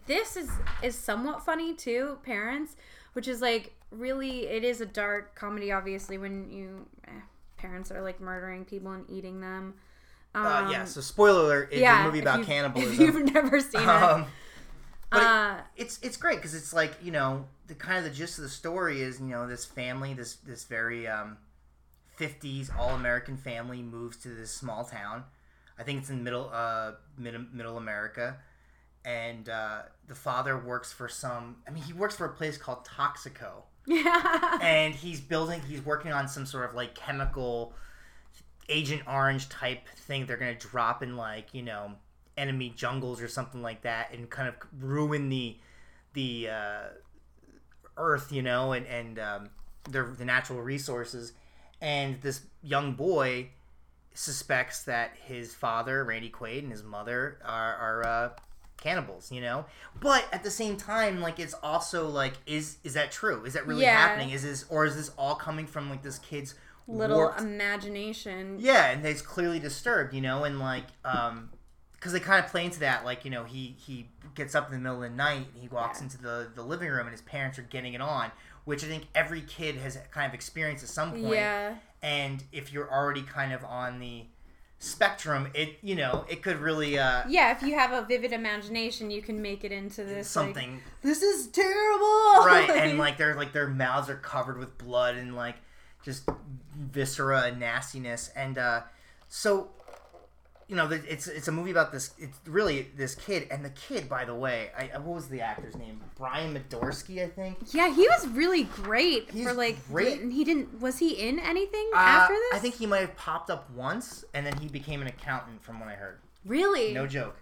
this is is somewhat funny too. Parents, which is like really, it is a dark comedy. Obviously, when you eh, parents are like murdering people and eating them. Um, Uh, yeah. So spoiler alert: it's a movie about cannibalism. If you've never seen it, um, but it- uh, it's it's great because it's like you know the kind of the gist of the story is you know this family this this very um, 50s all American family moves to this small town. I think it's in middle uh mid, middle America, and uh, the father works for some. I mean, he works for a place called Toxico. yeah, and he's building he's working on some sort of like chemical agent orange type thing they're going to drop in like you know enemy jungles or something like that and kind of ruin the the uh, earth you know and and um, the, the natural resources and this young boy suspects that his father randy quaid and his mother are, are uh, cannibals you know but at the same time like it's also like is is that true is that really Yeah. happening is this or is this all coming from like this kid's little warped imagination. yeah, and it's clearly disturbed, you know, and like, um, because they kind of play into that, like, you know, he he gets up in the middle of the night, and he walks Yeah. into the the living room, and his parents are getting it on, which I think every kid has kind of experienced at some point. Yeah, And if you're already kind of on the spectrum, it you know it could really uh yeah. If you have a vivid imagination, you can make it into this like, something this is terrible. right, and like their like their mouths are covered with blood and like just viscera and nastiness, and uh, so you know, it's it's a movie about this. It's really this kid, and the kid, by the way, I what was the actor's name? Bryan Madorsky, I think. Yeah, he was really great He's for like. great. And he didn't. Was he in anything Uh, after this? I think he might have popped up once, and then he became an accountant, from what I heard. Really? No joke.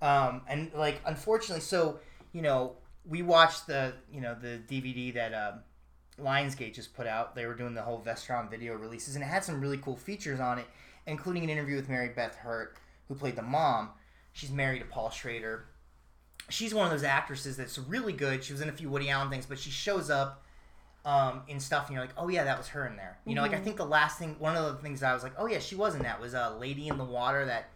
Um, and like, unfortunately, so you know, we watched the you know the DVD that um, Lionsgate just put out. They were doing the whole Vestron video releases, and it had some really cool features on it, including an interview with Mary Beth Hurt, who played the mom. She's married to Paul Schrader. She's one of those actresses that's really good. She was in a few Woody Allen things, but she shows up um, in stuff, and you're like, oh yeah, that was her in there. You know, like I think the last thing, one of the things I was like, oh yeah, she was in that was uh, Lady in the Water, that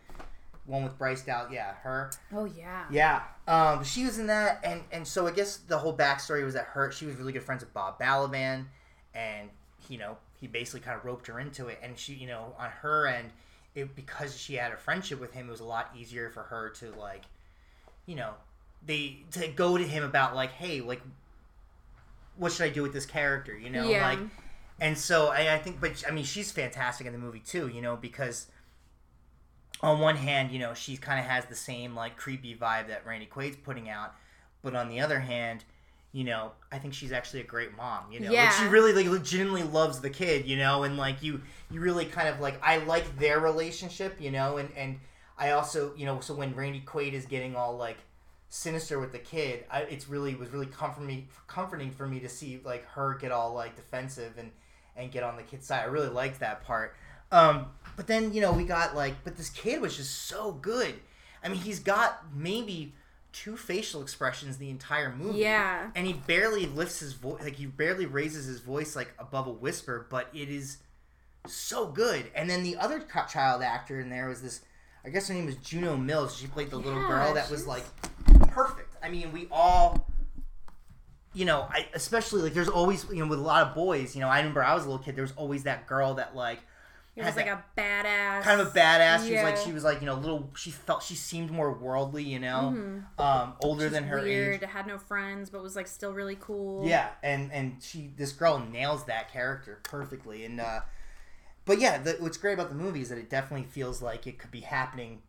one with Bryce Dallas. Yeah, her. Oh yeah. Yeah, um, she was in that, and and so I guess the whole backstory was that her she was really good friends with Bob Balaban, and you know he basically kind of roped her into it, and she you know on her end, it because she had a friendship with him, it was a lot easier for her to like, you know, they to go to him about like, hey, like, what should I do with this character, you know, Yeah. like, and so I, I think, but I mean, she's fantastic in the movie too, you know, because on one hand, you know, she kind of has the same like creepy vibe that Randy Quaid's putting out, but on the other hand, you know, I think she's actually a great mom. You know, like she really like legitimately loves the kid. You know, and like you, you really kind of like I like their relationship. You know, and and I also you know so when Randy Quaid is getting all like sinister with the kid, I, it's really was really comforting comforting for me to see like her get all like defensive and and get on the kid's side. I really liked that part. Um, but then you know we got like, but this kid was just so good. I mean, he's got maybe two facial expressions the entire movie. Yeah. and he barely lifts his voice, like he barely raises his voice like above a whisper, but it is so good. And then the other child actor in there was this. I guess her name was Juno Mills. She played the little girl that was like perfect. I mean, we all you know, I especially like there's always you know with a lot of boys, you know, I remember I was a little kid, there was always that girl that like It was like a badass. kind of a badass. She was like she was like, you know, little she felt she seemed more worldly, you know. Um older She's than her weird, age. had no friends, but was like still really cool. Yeah, and and she this girl nails that character perfectly and uh but yeah, the, what's great about the movie is that it definitely feels like it could be happening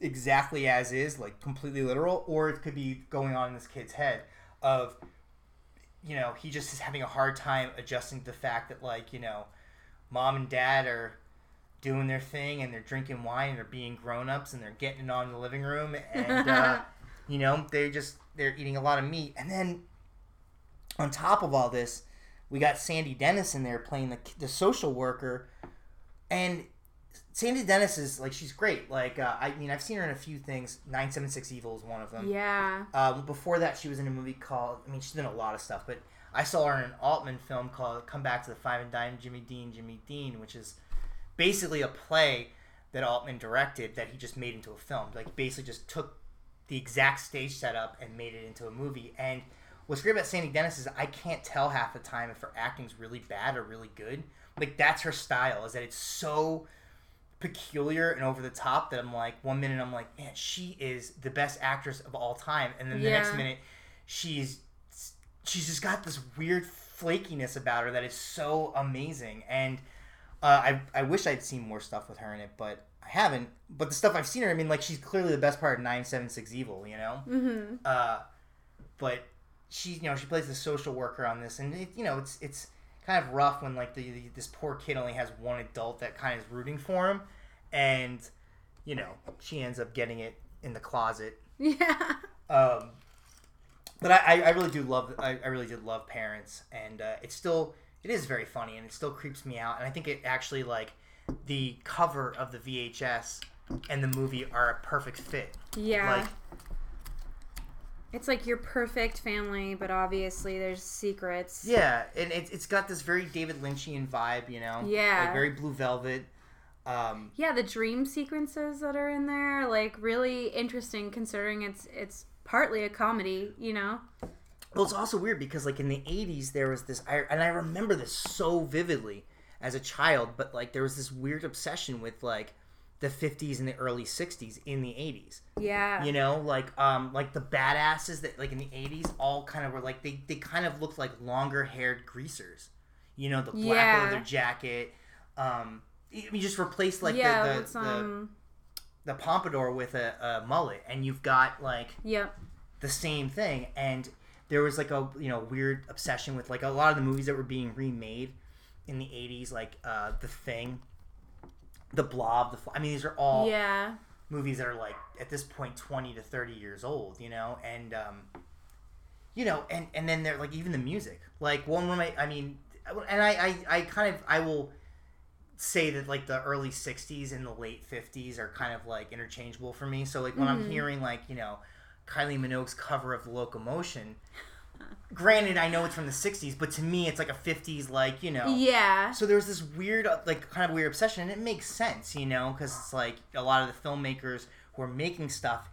exactly as is, like completely literal, or it could be going on in this kid's head of, you know, he just is having a hard time adjusting to the fact that like you know, mom and dad are doing their thing and they're drinking wine and they're being grown ups and they're getting on in the living room and uh, you know they just they're eating a lot of meat and then on top of all this, we got Sandy Dennis in there playing the the social worker, and Sandy Dennis is like she's great. Like uh, I mean, I've seen her in a few things. Nine Seven Six Evil is one of them. Yeah. Um, before that, she was in a movie called. I mean, she's done a lot of stuff, but I saw her in an Altman film called "Come Back to the Five and Dime." Jimmy Dean, Jimmy Dean, which is basically a play that Altman directed that he just made into a film. Like basically just took the exact stage setup and made it into a movie. And what's great about Sandy Dennis is I can't tell half the time if her acting's really bad or really good. Like that's her style. Is that it's so peculiar and over the top that I'm like one minute I'm like man she is the best actress of all time and then the next minute she's she's just got this weird flakiness about her that is so amazing and uh, I, I wish I'd seen more stuff with her in it but I haven't but the stuff I've seen her I mean like she's clearly the best part of 976 Evil you know Mm-hmm. uh, but she you know she plays the social worker on this and it, you know it's it's kind of rough when like the, the this poor kid only has one adult that kind of is rooting for him and you know she ends up getting it in the closet Yeah. um, but I, I- really do love I, I really did love parents and uh, it's still it is very funny and it still creeps me out and I think it actually like the cover of the VHS and the movie are a perfect fit Yeah. like it's like your perfect family, but obviously there's secrets. Yeah, and it's it's got this very David Lynchian vibe, you know. Yeah. Like very Blue Velvet. Um, Yeah, the dream sequences that are in there, like really interesting considering it's it's partly a comedy, you know? well, it's also weird because like in the '80s there was this, I, and I remember this so vividly as a child, but like there was this weird obsession with like the 50s and the early 60s in the 80s. Yeah. You know, like um like the badasses that like in the 80s all kind of were like they they kind of looked like longer haired greasers. You know, the black Yeah. leather jacket. Um, you just replace like yeah, the, the, the um the pompadour with a, a mullet and you've got like Yep. the same thing and there was like a you know weird obsession with like a lot of the movies that were being remade in the 80s like uh the thing the blob the i mean these are all Yeah. movies that are like at this point 20 to 30 years old you know and um you know and and then they're like even the music like one of my i mean and i i, I kind of i will say that like the early 60s and the late 50s are kind of like interchangeable for me so like when i'm hearing like you know kylie minogue's cover of locomotion granted i know it's from the 60s but to me it's like a 50s like you know Yeah. so there's this weird, uh, like, kind of weird obsession, and it makes sense, you know, because it's like a lot of the filmmakers who are making stuff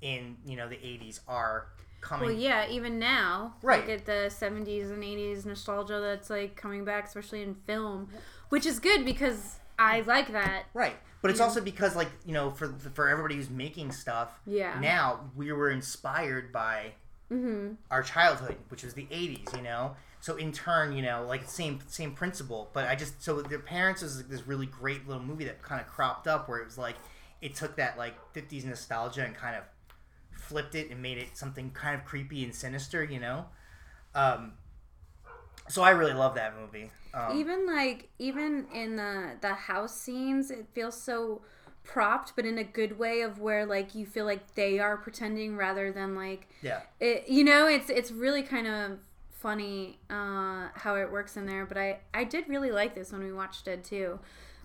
in, you know, the 80s are coming. Well, yeah, even now, Right. Look at the '70s and '80s nostalgia that's like coming back, especially in film, which is good because I like that. Right. But it's also because, like, you know, for for everybody who's making stuff Yeah. now, we were inspired by Mm-hmm. our childhood, which was the 80s, you know? So in turn, you know, like same same principle, but I just so their parents is like this really great little movie that kind of cropped up where it was like it took that like 50s nostalgia and kind of flipped it and made it something kind of creepy and sinister, you know? Um so I really love that movie. Um, Even like even in the the house scenes, it feels so propped, but in a good way of where like you feel like they are pretending rather than like yeah. it. You know, it's it's really kind of funny uh, how it works in there. But I I did really like this when we watched it too.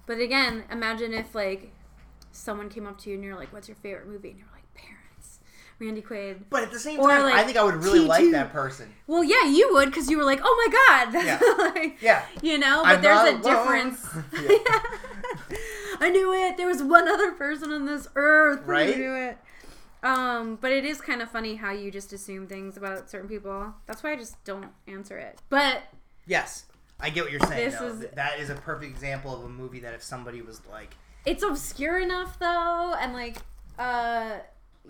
But again, imagine if like someone came up to you and you're like, "What's your favorite movie?" and you're. Randy Quaid. But at the same Or, time, like, I think I would really like T2. that person. Well, yeah, you would because you were like, "Oh my god!" Yeah. like, Yeah. You know, but I'm there's a alone. difference. I knew it. There was one other person on this earth Right? who knew it. Um, but it is kind of funny how you just assume things about certain people. That's why I just don't answer it. But Yes. I get what you're saying. This though. is- that is a perfect example of a movie that if somebody was like, it's obscure enough though, and like, uh,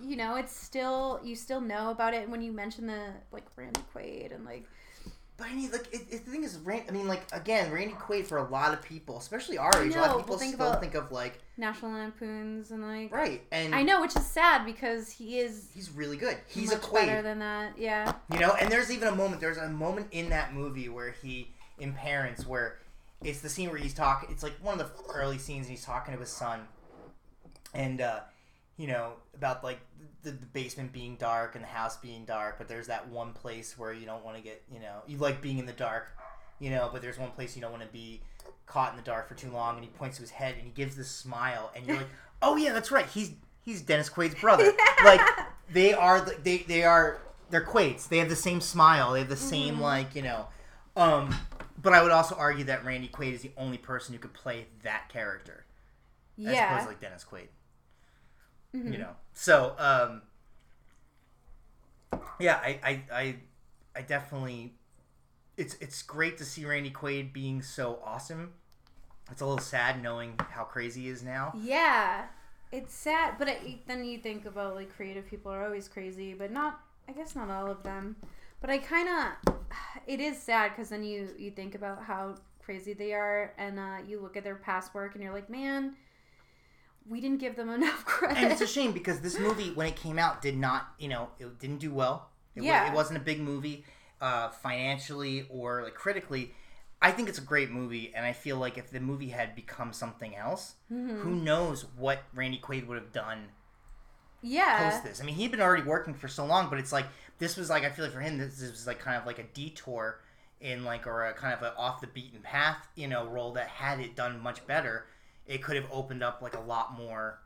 you know, it's still you still know about it when you mention the like Randy Quaid and like But I mean, like, it, it, the thing is, Rand, I mean, like, again, Randy Quaid for a lot of people, especially our age, a lot of people well, think still think of like, National Lampoons and like. right, and I know, which is sad because he is he's really good. He's much a better Quaid, than that. Yeah. you know. And there's even a moment. There's a moment in that movie where he, in Parents, where it's the scene where he's talking. It's like one of the early scenes. And he's talking to his son, and uh, you know about like the, the basement being dark and the house being dark. But there's that one place where you don't want to get, you know, you like being in the dark, you know. But there's one place you don't want to be caught in the dark for too long. And he points to his head and he gives this smile, and you're like, oh yeah, that's right. He's he's Dennis Quaid's brother. Like they are the- they they are they're Quaids. They have the same smile. They have the same like you know. Um, but I would also argue that Randy Quaid is the only person who could play that character as opposed Yeah. to like Dennis Quaid. You know, so um, yeah, I, I I I definitely it's it's great to see Randy Quaid being so awesome. It's a little sad knowing how crazy he is now. Yeah, it's sad, but it, then you think about like creative people are always crazy, but not. I guess not all of them. But I kind of, it is sad because then you you think about how crazy they are, and uh, you look at their past work, and you're like, man, we didn't give them enough credit. and it's a shame because this movie when it came out did not you know it didn't do well it, Yeah. it wasn't a big movie uh, financially or like critically i think it's a great movie and i feel like if the movie had become something else Mm-hmm. who knows what randy quaid would have done yeah, post this i mean he'd been already working for so long but it's like this was like i feel like for him this was like kind of like a detour in like or a kind of an off the beaten path you know role that had it done much better it could have opened up like a lot more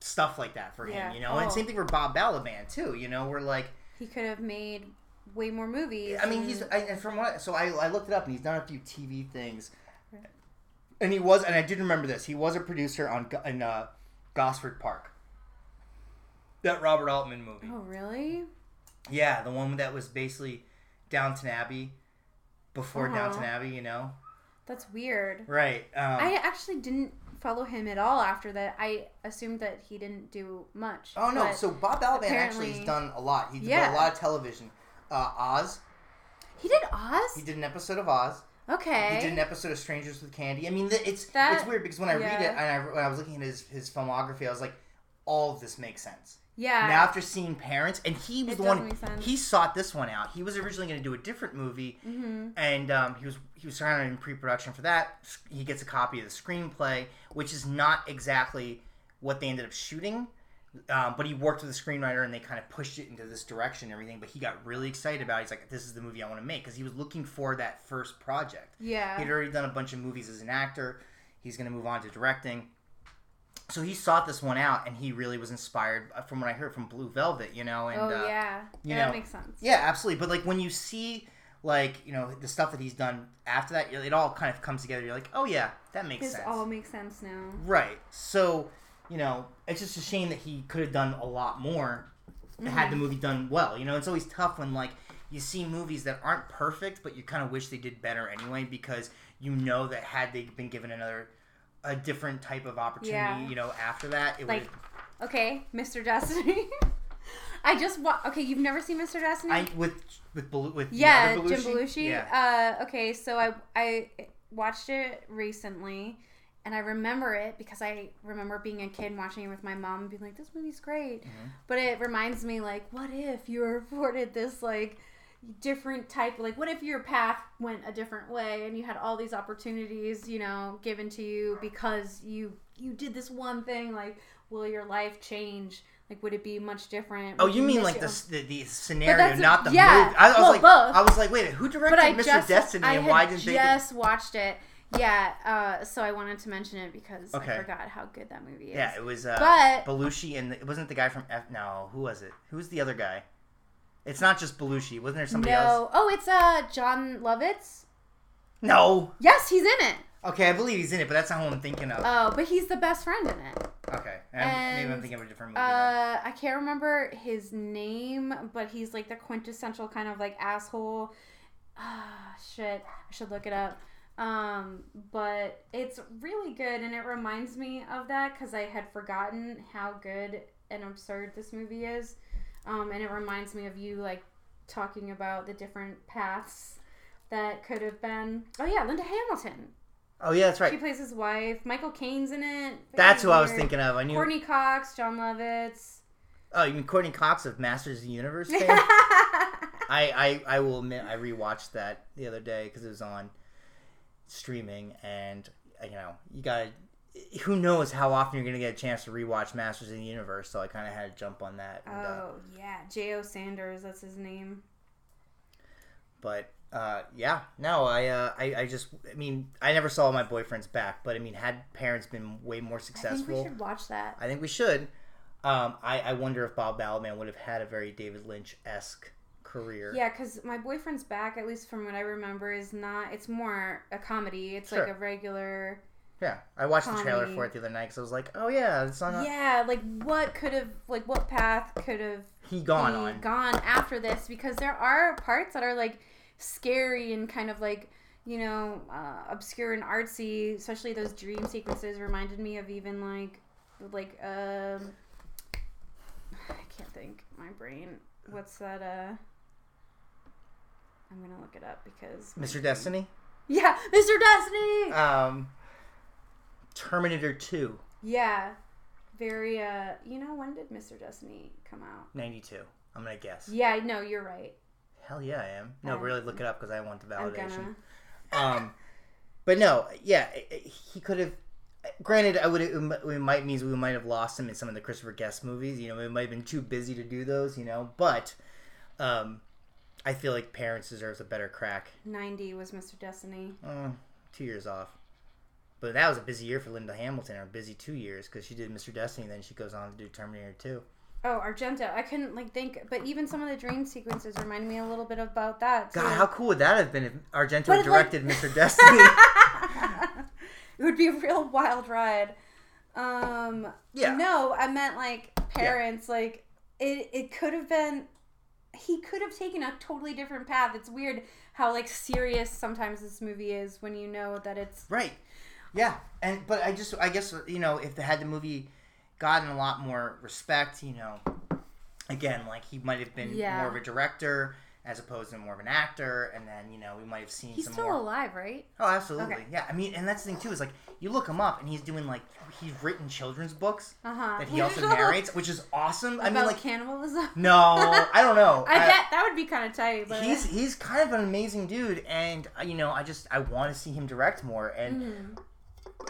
stuff like that for Yeah. him you know and Oh. same thing for bob balaban too you know we're like he could have made way more movies. i mean and- he's I, and from what so I, I looked it up and he's done a few tv things and he was and i did remember this he was a producer on in uh, gosford park that robert altman movie Oh really? Yeah, the one that was basically Downton Abbey before Uh-huh. Downton Abbey, you know? That's weird. Right. Um, I actually didn't follow him at all after that. I assumed that he didn't do much. oh, no. So Bob Balaban actually has done a lot. He's Yeah. done a lot of television. Uh, Oz. He did Oz. He did an episode of Oz. okay. He did an episode of Strangers with Candy. I mean, it's That- it's weird because when I read it and I, when I was looking at his, his filmography, I was like, all of this makes sense. Yeah. now after seeing Parents, and he was It the one he sought this one out. He was originally going to do a different movie, hmm and um, he was he was starting in pre-production for that. He gets a copy of the screenplay, which is not exactly what they ended up shooting. Um, but he worked with a screenwriter and they kind of pushed it into this direction and everything. But he got really excited about it. He's like, this is the movie I want to make because he was looking for that first project. Yeah. He'd already done a bunch of movies as an actor. He's going to move on to directing. So he sought this one out and he really was inspired uh, from what I heard from Blue Velvet, you know. And, oh uh, yeah. you yeah, know, that makes sense. yeah, absolutely. But like when you see like you know the stuff that he's done after that, it all kind of comes together. You're like, oh yeah, that makes This sense. all makes sense now. Right. So you know, it's just a shame that he could have done a lot more. Had the movie done well, you know, it's always tough when like you see movies that aren't perfect, but you kind of wish they did better anyway because you know that had they been given another a different type of opportunity, Yeah. you know, after that, it Like, would. okay, Mr. Destiny. I just wa- okay. You've never seen Mr. Destiny? I with with Belu- with the yeah, other Jim Belushi? Belushi. Yeah. Uh, okay, so I I watched it recently, and I remember it because I remember being a kid and watching it with my mom and being like, "This movie's great," Mm-hmm. but it reminds me like, what if you were afforded this like different type like what if your path went a different way and you had all these opportunities you know given to you because you you did this one thing like will your life change like would it be much different Oh, you mean like the, the the scenario, not the yeah, movie? I, I was well, like, both. I was like, wait, who directed Mr. just Destiny, I and why didn't they? just watched it. Yeah, uh, so I wanted to mention it because Okay. I forgot how good that movie is. Yeah, it was uh, But- Belushi, and it wasn't the guy from F. No, who was it? Who's the other guy? It's not just Belushi. Wasn't there somebody no, else? oh, it's uh Jon Lovitz. No. Yes, he's in it. Okay, I believe he's in it, but that's not who I'm thinking of. Oh, but he's the best friend in it. okay, I'm, maybe I'm thinking of a different movie. Uh, I can't remember his name, but he's like the quintessential kind of like asshole. Ah, shit. I should look it up. Um, but it's really good, and it reminds me of that because I had forgotten how good and absurd this movie is. Um, and it reminds me of you like talking about the different paths that could have been. Oh yeah, Linda Hamilton. oh yeah, that's right. She plays his wife. Michael Caine's in it. That's who I was thinking of. I knew. Courteney Cox, Jon Lovitz. Oh, you mean Courteney Cox of Masters of the Universe? I, I I will admit I rewatched that the other day because it was on streaming, and you know you got who knows how often you're gonna get a chance to rewatch Masters of the Universe. So I kind of had to jump on that. And, uh, Oh yeah, Jay O. Sanders. That's his name. but uh, yeah, no, I, uh, I I just I mean I never saw my boyfriend's back, but I mean had parents been way more I think successful, we should watch that. I think we should. Um, I, I wonder if Bob Balaban would have had a very David Lynch esque career. Yeah, because my boyfriend's back, at least from what I remember, is not. It's more a comedy. It's Sure. like a regular. Yeah, I watched the trailer for it the other night because I was like, oh yeah, it's on. Yeah, like what could have, like what path could have he gone he on. gone after this? Because there are parts that are like scary and kind of like you know uh, obscure and artsy. Especially those dream sequences reminded me of even like like um I can't think. My brain. What's that? Uh, I'm gonna look it up because Mr. Destiny. Yeah, Mr. Destiny. Um, Terminator 2, yeah, very. Uh, you know when did Mr. Destiny come out? 92. I'm gonna guess. Yeah, no, you're right. Hell yeah, I am. No, Um, really look it up because I want the validation. Um, but no, yeah, he could have. Granted, I would. It might means we might have lost him in some of the Christopher Guest movies. You know, we might have been too busy to do those. You know, but um, I feel like Parents deserves a better crack. 90 was Mr. Destiny. Uh, two years off. But that was a busy year for Linda Hamilton, or busy two years, because she did Mr. Destiny, then she goes on to do Terminator 2. Oh, Argento. I couldn't like think, but even some of the dream sequences remind me a little bit about that. Too. God, how cool would that have been if Argento But, like- directed Mr. Destiny? it would be a real wild ride. Um, Yeah. No, I meant like parents. Like it. It could have been. He could have taken a totally different path. It's weird how like serious sometimes this movie is when you know that it's. right. Yeah. And but I just I guess you know if they had the movie gotten a lot more respect, you know, again like he might have been Yeah. more of a director as opposed to more of an actor, and then you know we might have seen He's some still more. alive, right? Oh, absolutely. Okay. Yeah, I mean, and that's the thing too is like you look him up, and he's doing like he's written children's books Uh huh. that he also narrates, which is awesome. I mean, like cannibalism. no, I don't know. I bet that would be kind of tight. But he's he's kind of an amazing dude, and uh, you know, I just I want to see him direct more, and Mhm.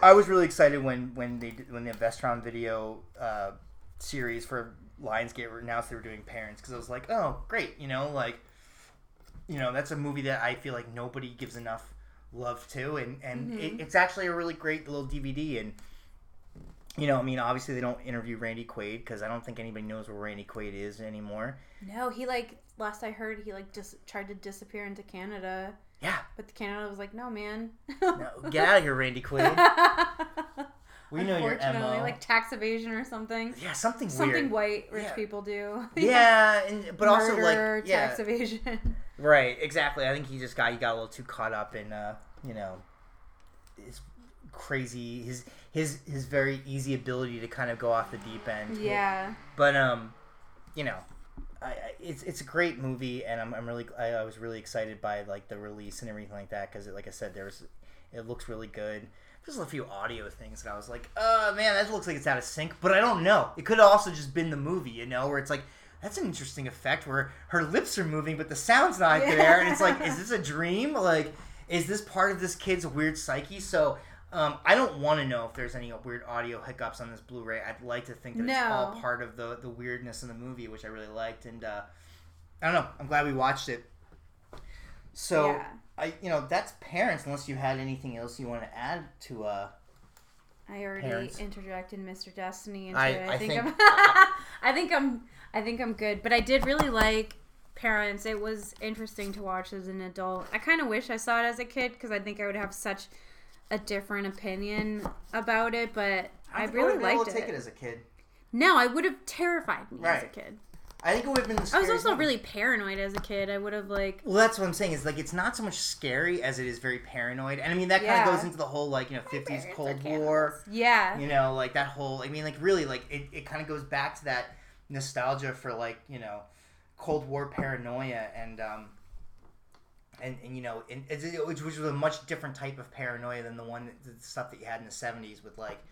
I was really excited when when they did, when the Vestron video uh, series for Lionsgate announced they were doing Parents because I was like, oh, great, you know, like, you know, that's a movie that I feel like nobody gives enough love to, and and it, it's actually a really great little DVD, and you know, I mean, obviously they don't interview Randy Quaid because I don't think anybody knows where Randy Quaid is anymore. No, he like last I heard he like just tried to disappear into Canada, Yeah, but the Canada was like, no, man. no, get out of here, Randy Quaid. We know your Unfortunately, MO. like tax evasion or something. yeah, something Something weird. white rich Yeah. people do. Yeah, and but also like yeah, tax evasion. Right, exactly. I think he just got he got a little too caught up in uh, you know, his crazy his his his very easy ability to kind of go off the deep end. yeah. But um, you know, I, it's it's a great movie, and I'm I'm really I, I was really excited by like the release and everything like that because like I said, there's it looks really good. There's a few audio things that I was like, oh man, that looks like it's out of sync, but I don't know. It could have also just been the movie, you know, where it's like. That's an interesting effect where her lips are moving, but the sound's not Yeah. there, and it's like, is this a dream? Like, is this part of this kid's weird psyche? So, um, I don't want to know if there's any weird audio hiccups on this Blu-ray. I'd like to think that it's all part of the the weirdness in the movie, which I really liked, and uh, I don't know. I'm glad we watched it. So, Yeah. I you know that's parents. Unless you had anything else you want to add to uh, I already Parents. interjected Mr. Destiny into I- it. I, I think, think- I'm I think I'm I think I'm good. But I did really like Parents. It was interesting to watch as an adult. I kind of wish I saw it as a kid because I think I would have such a different opinion about it. But I, think really been able liked to take it. it as a kid. no, I would have terrified me as a kid. I think it would have been. The I was also really paranoid as a kid. I would have like Well, that's what I'm saying. Is like it's not so much scary as it is very paranoid, and I mean that kind of goes into the whole like you know 50s Cold. War. yeah. You know, like that whole. I mean, like really, like it, it kind of goes back to that nostalgia for like you know Cold War paranoia and um and, and you know and which was a much different type of paranoia than the one that, the stuff that you had in the 70s with like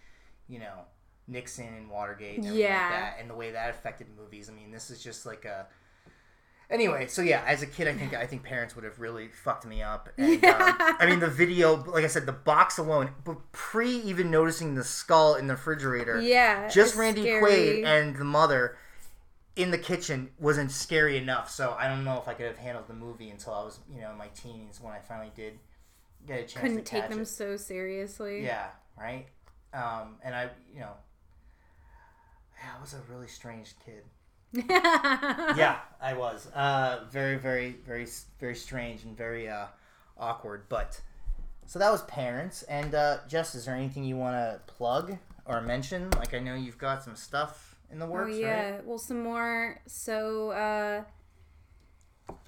you know Nixon and Watergate and Yeah. like that and the way that affected movies. I mean, this is just like a Anyway, so yeah, as a kid, I think I think parents would have really fucked me up. And, um, I mean, the video, like I said, the box alone, but pre even noticing the skull in the refrigerator, Yeah. just Randy scary. Quaid and the mother in the kitchen wasn't scary enough. So I don't know if I could have handled the movie until I was, you know, in my teens when I finally did get a chance couldn't to take them it. so seriously. Yeah, right. Um, and I, you know, I was a really strange kid. yeah, I was. Uh, very, very, very, very strange and very uh, awkward. But so that was parents. And uh, Jess, is there anything you want to plug or mention? Like I know you've got some stuff in the Oh yeah. right? Well, some more. So uh,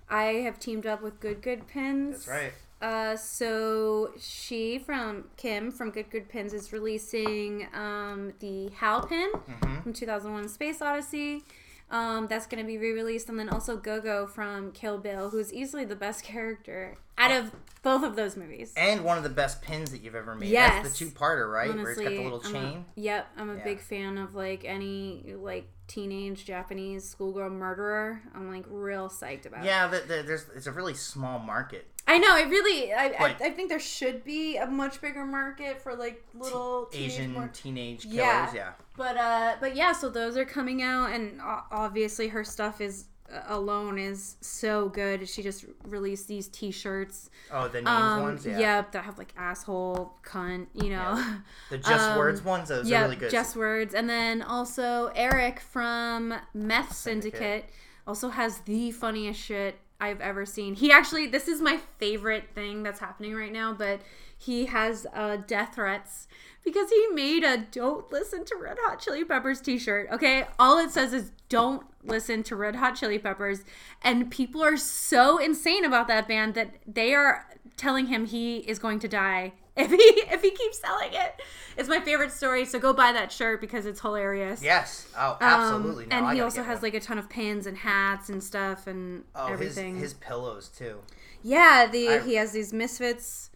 I have teamed up with Good Good Pins. That's right. Uh, so she from Kim from Good Good Pins is releasing um, the Hal pin Mm-hmm. from 2001: Space Odyssey. Um, that's going to be re-released, and then also Gogo from Kill Bill, who's easily the best character out of both of those movies. And one of the best pins that you've ever made. Yes. That's the two-parter, right? Where it's got the Honestly, little I'm a- chain. yep, I'm a Yeah. big fan of like any like teenage Japanese schoolgirl murderer. I'm like real psyched about. It. Yeah, the, the, there's it's a really small market. I know. It really. I, I, I think there should be a much bigger market for like little teenage Asian mur- teenage killers. Yeah. yeah. But uh, but yeah. So those are coming out, and obviously her stuff is alone is so good. She just released these T-shirts. Oh, the names Um, ones. Yeah. Yep, that have like asshole, cunt. You know. The just Um, words ones. Those yeah, are really good. just words, and then also Eric from Meth Syndicate. Syndicate also has the funniest shit I've ever seen. He actually, this is my favorite thing that's happening right now, but he has uh, death threats because he made a "Don't listen to Red Hot Chili Peppers" T-shirt. Okay, all it says is "Don't listen to Red Hot Chili Peppers," and people are so insane about that band that they are telling him he is going to die if he if he keeps selling it. It's my favorite story, so go buy that shirt because it's hilarious. Yes. Oh, Um, absolutely. No, and I he also has one. like a ton of pins and hats and stuff and oh, his, everything. his pillows too. yeah, the I- he has these misfits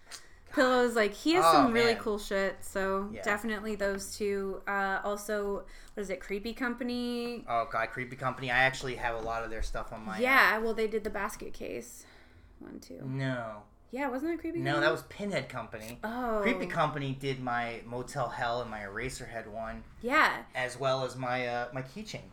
pillows. Like he has Oh, some really man. cool shit. So Yeah. definitely those two. Uh, also, what is it? Creepy Company. Oh God, Creepy Company. I actually have a lot of their stuff on my. uh, Yeah, well they did the basket case one too. no. Yeah, wasn't that creepy? No, Company? that was Pinhead Company. Oh. Creepy Company did my Motel Hell and my Eraserhead one, Yeah. as well as my uh, my keychain.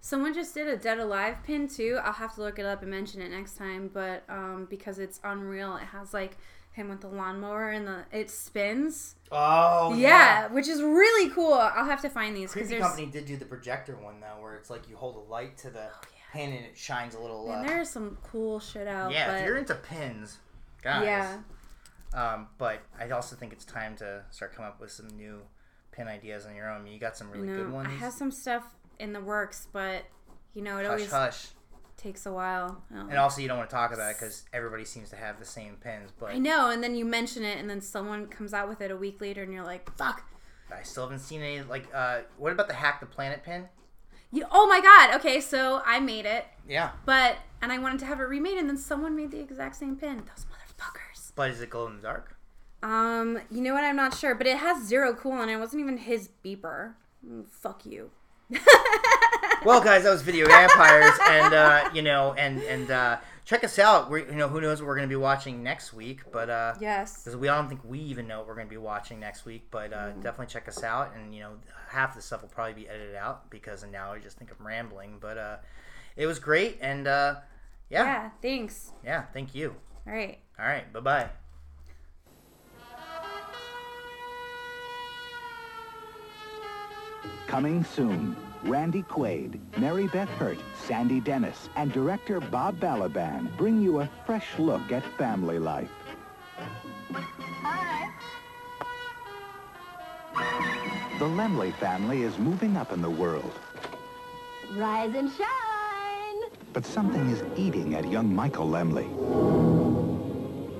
Someone just did a Dead Alive pin too. I'll have to look it up and mention it next time, but um, because it's unreal, it has like him with the lawnmower and the it spins. Oh yeah, which is really cool. I'll have to find these because Creepy Company did do the projector one though, where it's like you hold a light to the pin and it shines a little. and Uh, there's some cool shit out. yeah, but if you're into pins, guys. yeah, Um, but I also think it's time to start coming up with some new pin ideas on your own. You got some really you good know, ones. I have some stuff in the works, but you know, it hush, always hush. Takes a while. Oh. And also, you don't want to talk about it because everybody seems to have the same pins. But I know, and then you mention it, and then someone comes out with it a week later, and you're like, "Fuck!" I still haven't seen any. Like, uh, what about the hack the planet pin? You, oh my god! Okay, so I made it, Yeah, but and I wanted to have it remade, and then someone made the exact same pin. Those motherfuckers. but is it glow in the dark? Um, you know what? I'm not sure, but it has zero cool, and it wasn't even his beeper. Mm, fuck you. Well, guys, that was Video Vampires, and uh, you know, and and uh, check us out. We, you know, who knows what we're gonna be watching next week? But uh, Yes. because we I don't think we even know what we're going to be watching next week. But uh, definitely check us out, and you know, half the stuff will probably be edited out because now I just think I'm rambling. But uh, it was great, and uh, yeah, yeah, thanks. Yeah. Thank you. All right. All right, bye bye. Coming soon, Randy Quaid, Mary Beth Hurt, Sandy Dennis, and director Bob Balaban bring you a fresh look at family life. The Laemle family is moving up in the world, Rise and shine! but something is eating at young Michael Laemle.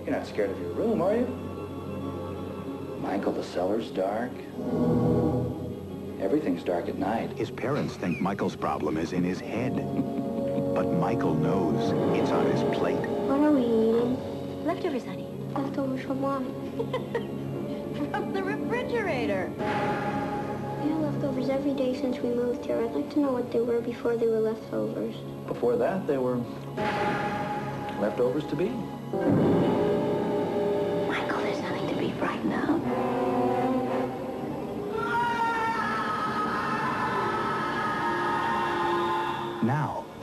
You're not scared of your room, are you? Michael, the cellar's dark. Everything's dark at night. His parents think Michael's problem is in his head, but Michael knows it's on his plate. What are we eating? Leftovers, honey. Leftovers from what? from the refrigerator. We had leftovers every day since we moved here. I'd like to know what they were before they were leftovers. Before that, they were leftovers to be. Michael, there's nothing to be frightened of.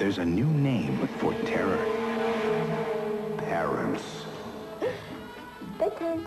There's a new name for terror. Parents. Bedtime.